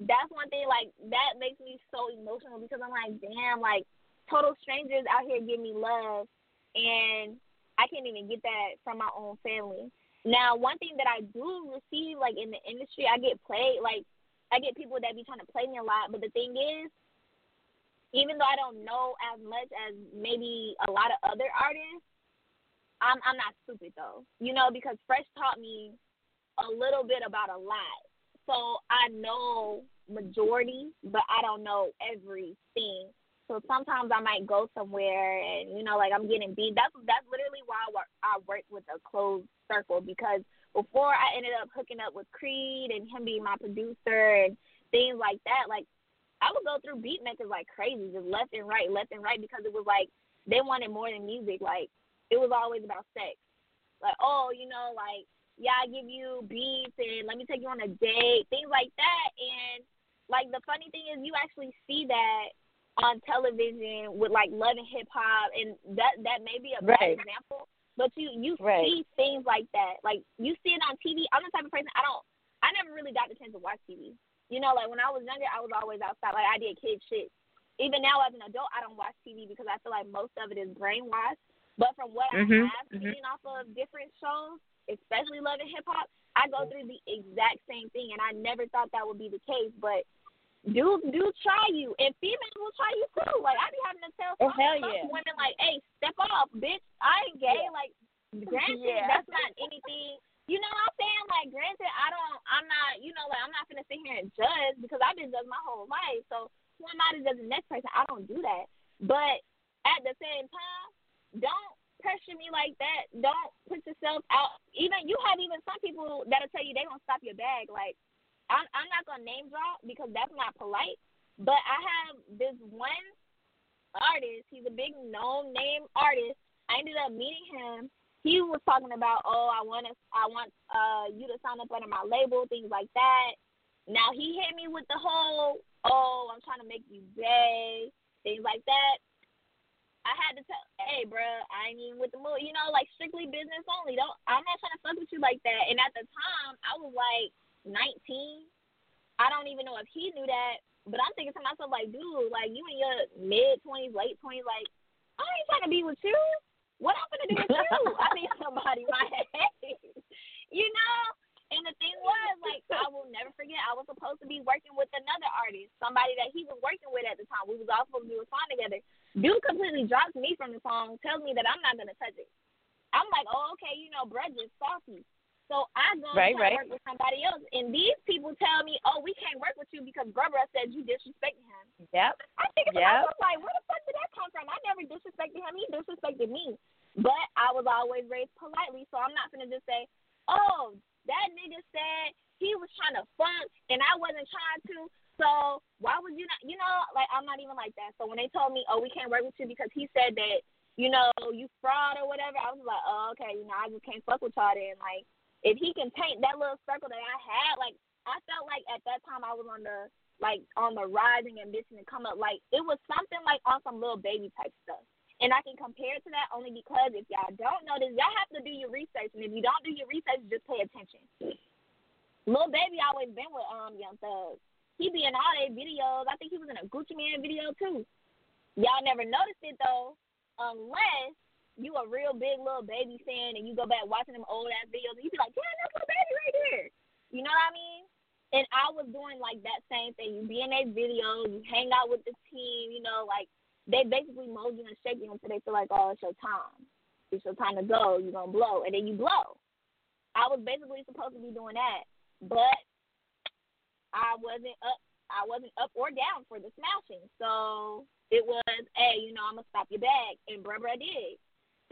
that's one thing like that makes me so emotional because I'm like, damn, like total strangers out here give me love, and I can't even get that from my own family. Now, one thing that I do receive like in the industry, I get played like I get people that be trying to play me a lot, but the thing is, even though I don't know as much as maybe a lot of other artists, I'm I'm not stupid though. You know, because Fresh taught me a little bit about a lot. So I know majority, but I don't know everything. So sometimes I might go somewhere and you know, like I'm getting beat. That's that's literally why I work, I work with a closed circle because before I ended up hooking up with Creed and him being my producer and things like that, like I would go through beat makers like crazy, just left and right, left and right, because it was like they wanted more than music. Like it was always about sex. Like, oh, you know, like yeah, I give you beats and let me take you on a date, things like that. And like the funny thing is, you actually see that on television with like Love and Hip Hop, and that that may be a bad right. example, but you you right. see things like that. Like you see it on TV. I'm the type of person I don't. I never really got the chance to watch TV. You know, like when I was younger, I was always outside. Like I did kid shit. Even now as an adult, I don't watch TV because I feel like most of it is brainwashed. But from what mm-hmm. I have mm-hmm. seen off of different shows, especially Love and Hip Hop, I go through the exact same thing, and I never thought that would be the case. But dudes do try you, and females will try you too. Like I be having to tell oh, some, hell some yeah. women, like, "Hey, step off, bitch. I ain't gay." Yeah. Like, granted, yeah. that's not anything you know what I'm saying? Like, granted, I don't, I'm not, you know, like, I'm not gonna sit here and judge because I've been judged my whole life. So who am I to judge the next person? I don't do that. But at the same time, don't pressure me like that. Don't put yourself out. Even you have even some people that'll tell you they gonna stop your bag. Like, I'm, I'm not gonna name drop because that's not polite. But I have this one artist. He's a big known name artist. I ended up meeting him he was talking about, oh, I want to, I want uh you to sign up under my label, things like that. Now he hit me with the whole, oh, I'm trying to make you gay, things like that. I had to tell, hey, bro, I ain't even with the mood, you know, like strictly business only. Don't, I'm not trying to fuck with you like that. And at the time, I was like 19. I don't even know if he knew that, but I'm thinking to myself, like, dude, like you in your mid 20s, late 20s, like I ain't trying to be with you. What I'm gonna do with you? I need somebody my age. You know? And the thing was, like, I will never forget, I was supposed to be working with another artist, somebody that he was working with at the time. We was all supposed to do a song together. Dude completely drops me from the song, tells me that I'm not gonna touch it. I'm like, oh, okay, you know, Brett is salty. So I go right, right. work with somebody else, and these people tell me, "Oh, we can't work with you because Brubra said you disrespected him." Yep. I think yep. I was like, "Where the fuck did that come from?" I never disrespected him; he disrespected me. But I was always raised politely, so I'm not gonna just say, "Oh, that nigga said he was trying to fuck and I wasn't trying to." So why would you not? You know, like I'm not even like that. So when they told me, "Oh, we can't work with you because he said that," you know, you fraud or whatever, I was like, "Oh, okay, you know, I just can't fuck with y'all then." Like if he can paint that little circle that I had, like I felt like at that time I was on the like on the rising ambition to come up. Like it was something like on some Lil Baby type stuff. And I can compare it to that only because if y'all don't know this, y'all have to do your research. And if you don't do your research, just pay attention. Lil Baby always been with um Young Thug. He be in all their videos. I think he was in a Gucci Mane video too. Y'all never noticed it though, unless you a real big Lil Baby fan and you go back watching them old ass videos and you be like, damn, that's Lil Baby right there. You know what I mean? And I was doing like that same thing. You be in their videos, you hang out with the team, you know, like they basically mold you and shake you until they feel like, oh, it's your time. It's your time to go. You're gonna blow, and then you blow. I was basically supposed to be doing that, but I wasn't up. I wasn't up or down for the smashing. So it was, hey, you know, I'm gonna stop your bag, and bruh bruh did.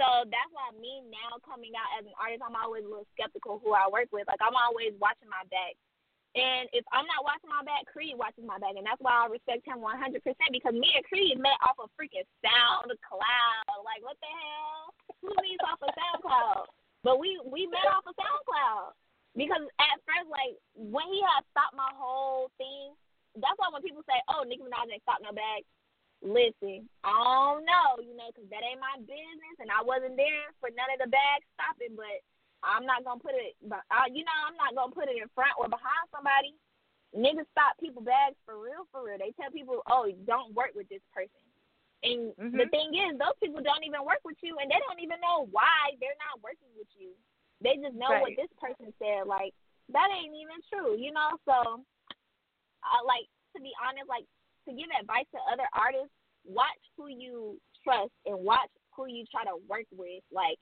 So that's why me now coming out as an artist, I'm always a little skeptical who I work with. Like I'm always watching my back. And if I'm not watching my back, Creed watches my back, and that's why I respect him 100% because me and Creed met off of freaking SoundCloud. Like what the hell? Who meets off of SoundCloud? But we we met off of SoundCloud because at first, like when he had stopped my whole thing, that's why when people say, "Oh, Nicki Minaj ain't stopped no bag," listen, I don't know, you know, because that ain't my business, and I wasn't there for none of the bags stopping. But I'm not gonna put it, but uh, you know, I'm not gonna put it in front or behind somebody. Niggas stop people bags for real, for real. They tell people, oh, don't work with this person. And mm-hmm. the thing is, those people don't even work with you, and they don't even know why they're not working with you. They just know right. what this person said. Like that ain't even true, you know. So, uh, like to be honest, like to give advice to other artists, watch who you trust and watch who you try to work with. Like,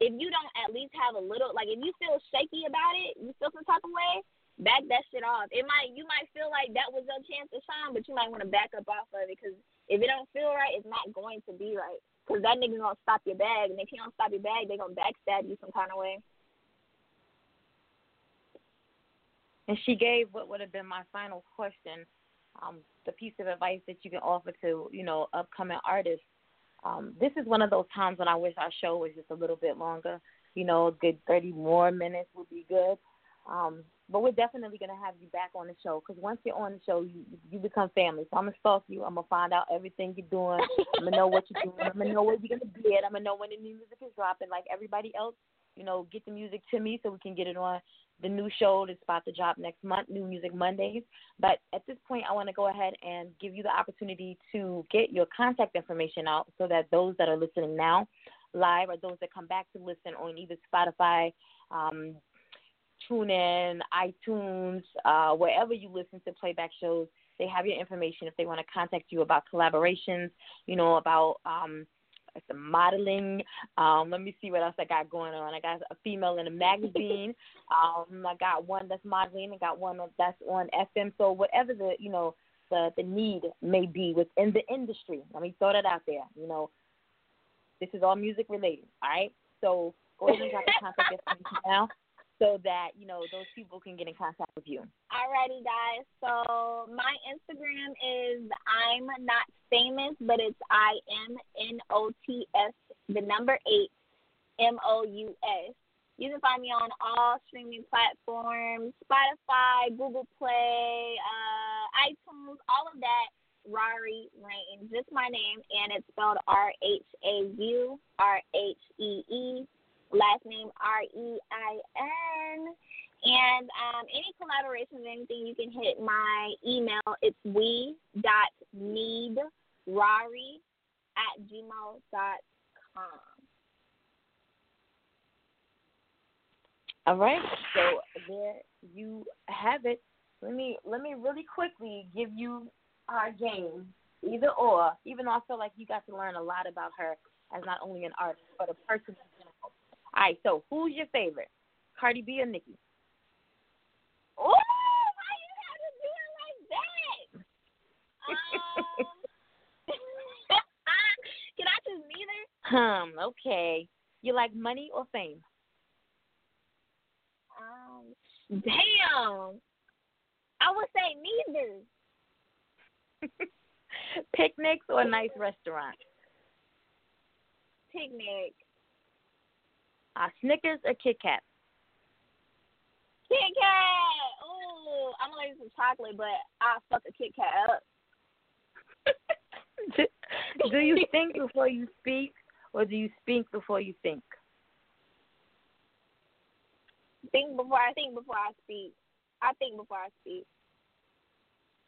if you don't at least have a little, like, if you feel shaky about it, you feel some type of way, back that shit off. It might, you might feel like that was your chance to shine, but you might want to back up off of it because if it don't feel right, it's not going to be right. Because that nigga's gonna stop your bag, and if he don't stop your bag, they gonna backstab you some kind of way. And she gave what would have been my final question um, the piece of advice that you can offer to you know upcoming artists. Um, this is one of those times when I wish our show was just a little bit longer. You know, a good 30 more minutes would be good. Um, but we're definitely gonna have you back on the show because once you're on the show, you you become family. So I'm gonna stalk you. I'm gonna find out everything you're doing. I'm gonna know what you're doing. I'm gonna know where you're gonna be at. I'm gonna know when the new music is dropping. Like everybody else, you know, get the music to me so we can get it on the new show that's about to drop next month, New Music Mondays. But at this point, I want to go ahead and give you the opportunity to get your contact information out so that those that are listening now live or those that come back to listen on either Spotify, um, TuneIn, iTunes, uh, wherever you listen to playback shows, they have your information if they want to contact you about collaborations, you know, about um, some modeling. Um, let me see what else I got going on. I got a female in a magazine. um, I got one that's modeling. I got one that's on FM. So whatever the you know the the need may be within the industry. Let me throw that out there. You know, this is all music related. All right. So go ahead and drop the contact information now so that you know those people can get in contact with you. Alrighty, guys. So my Instagram is I'm not famous, but it's I M N O T S, the number eight, M O U S. You can find me on all streaming platforms: Spotify, Google Play, uh, iTunes, all of that. Rari Rain, just my name, and it's spelled R H A U R H E E last name R E I N. And um, any collaborations, anything, you can hit my email. It's we dot need rari at gmail dot com. All right, so there you have it. Let me let me really quickly give you our game, either or. Even though I feel like you got to learn a lot about her as not only an artist but a person all right, so who's your favorite? Cardi B or Nicki? Oh, why you have to do it like that? Um, can I choose neither? Um, okay. You like money or fame? Um, damn. I would say neither. Picnics or nice restaurants? Picnic. Uh, Snickers or Kit Kat? Kit Kat. Ooh, I'm gonna use some chocolate, but I fuck a Kit Kat up. do, do you think before you speak, or do you speak before you think? Think before I think before I speak. I think before I speak.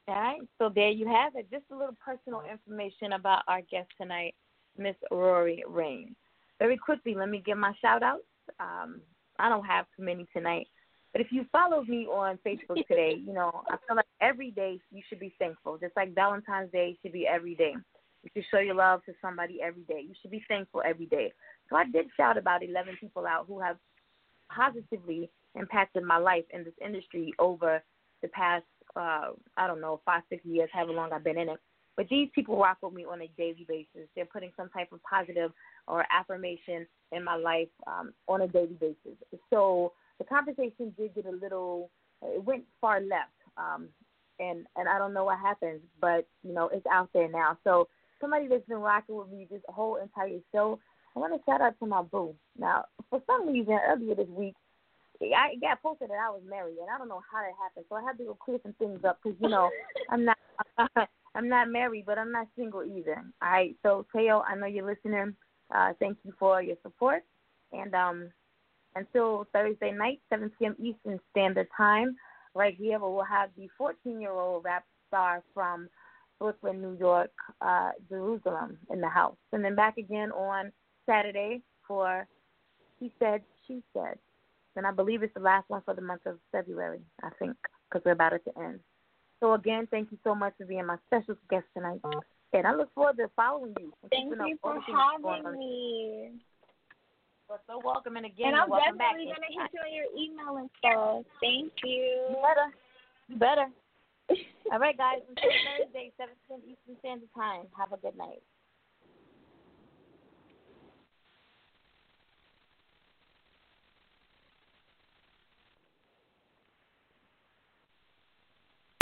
All right, so there you have it. Just a little personal information about our guest tonight, Miss Rory Rain very quickly, let me give my shout outs. Um, I don't have too many tonight. But if you follow me on Facebook today, you know, I feel like every day you should be thankful. Just like Valentine's Day should be every day. You should show your love to somebody every day. You should be thankful every day. So I did shout about 11 people out who have positively impacted my life in this industry over the past uh, I don't know, five, six years, however long I've been in it. But these people rock with me on a daily basis. They're putting some type of positive or affirmation in my life um, on a daily basis. So the conversation did get a little, it went far left. Um, and, and I don't know what happened, but, you know, it's out there now. So somebody that's been rocking with me this whole entire show, I want to shout out to my boo. Now, for some reason, earlier this week, I got posted that I was married, and I don't know how that happened. So I had to go clear some things up because you know I'm not I'm not married, but I'm not single either. All right. So Teo, I know you're listening. Uh, thank you for your support, and um, until Thursday night, 7 p.m. Eastern Standard Time, right here, we'll have the 14-year-old rap star from Brooklyn, New York, uh, Jerusalem in the house. And then back again on Saturday for He Said, She Said. And I believe it's the last one for the month of February, I think, because we're about to end. So again, thank you so much for being my special guest tonight. And I look forward to following you. Thank you for having me. You're so welcome. And again, and I'm definitely going to hit you on your email and stuff. Thank you. You better. You better. All right, guys. Until Thursday, 7 p.m. Eastern Standard Time. Have a good night.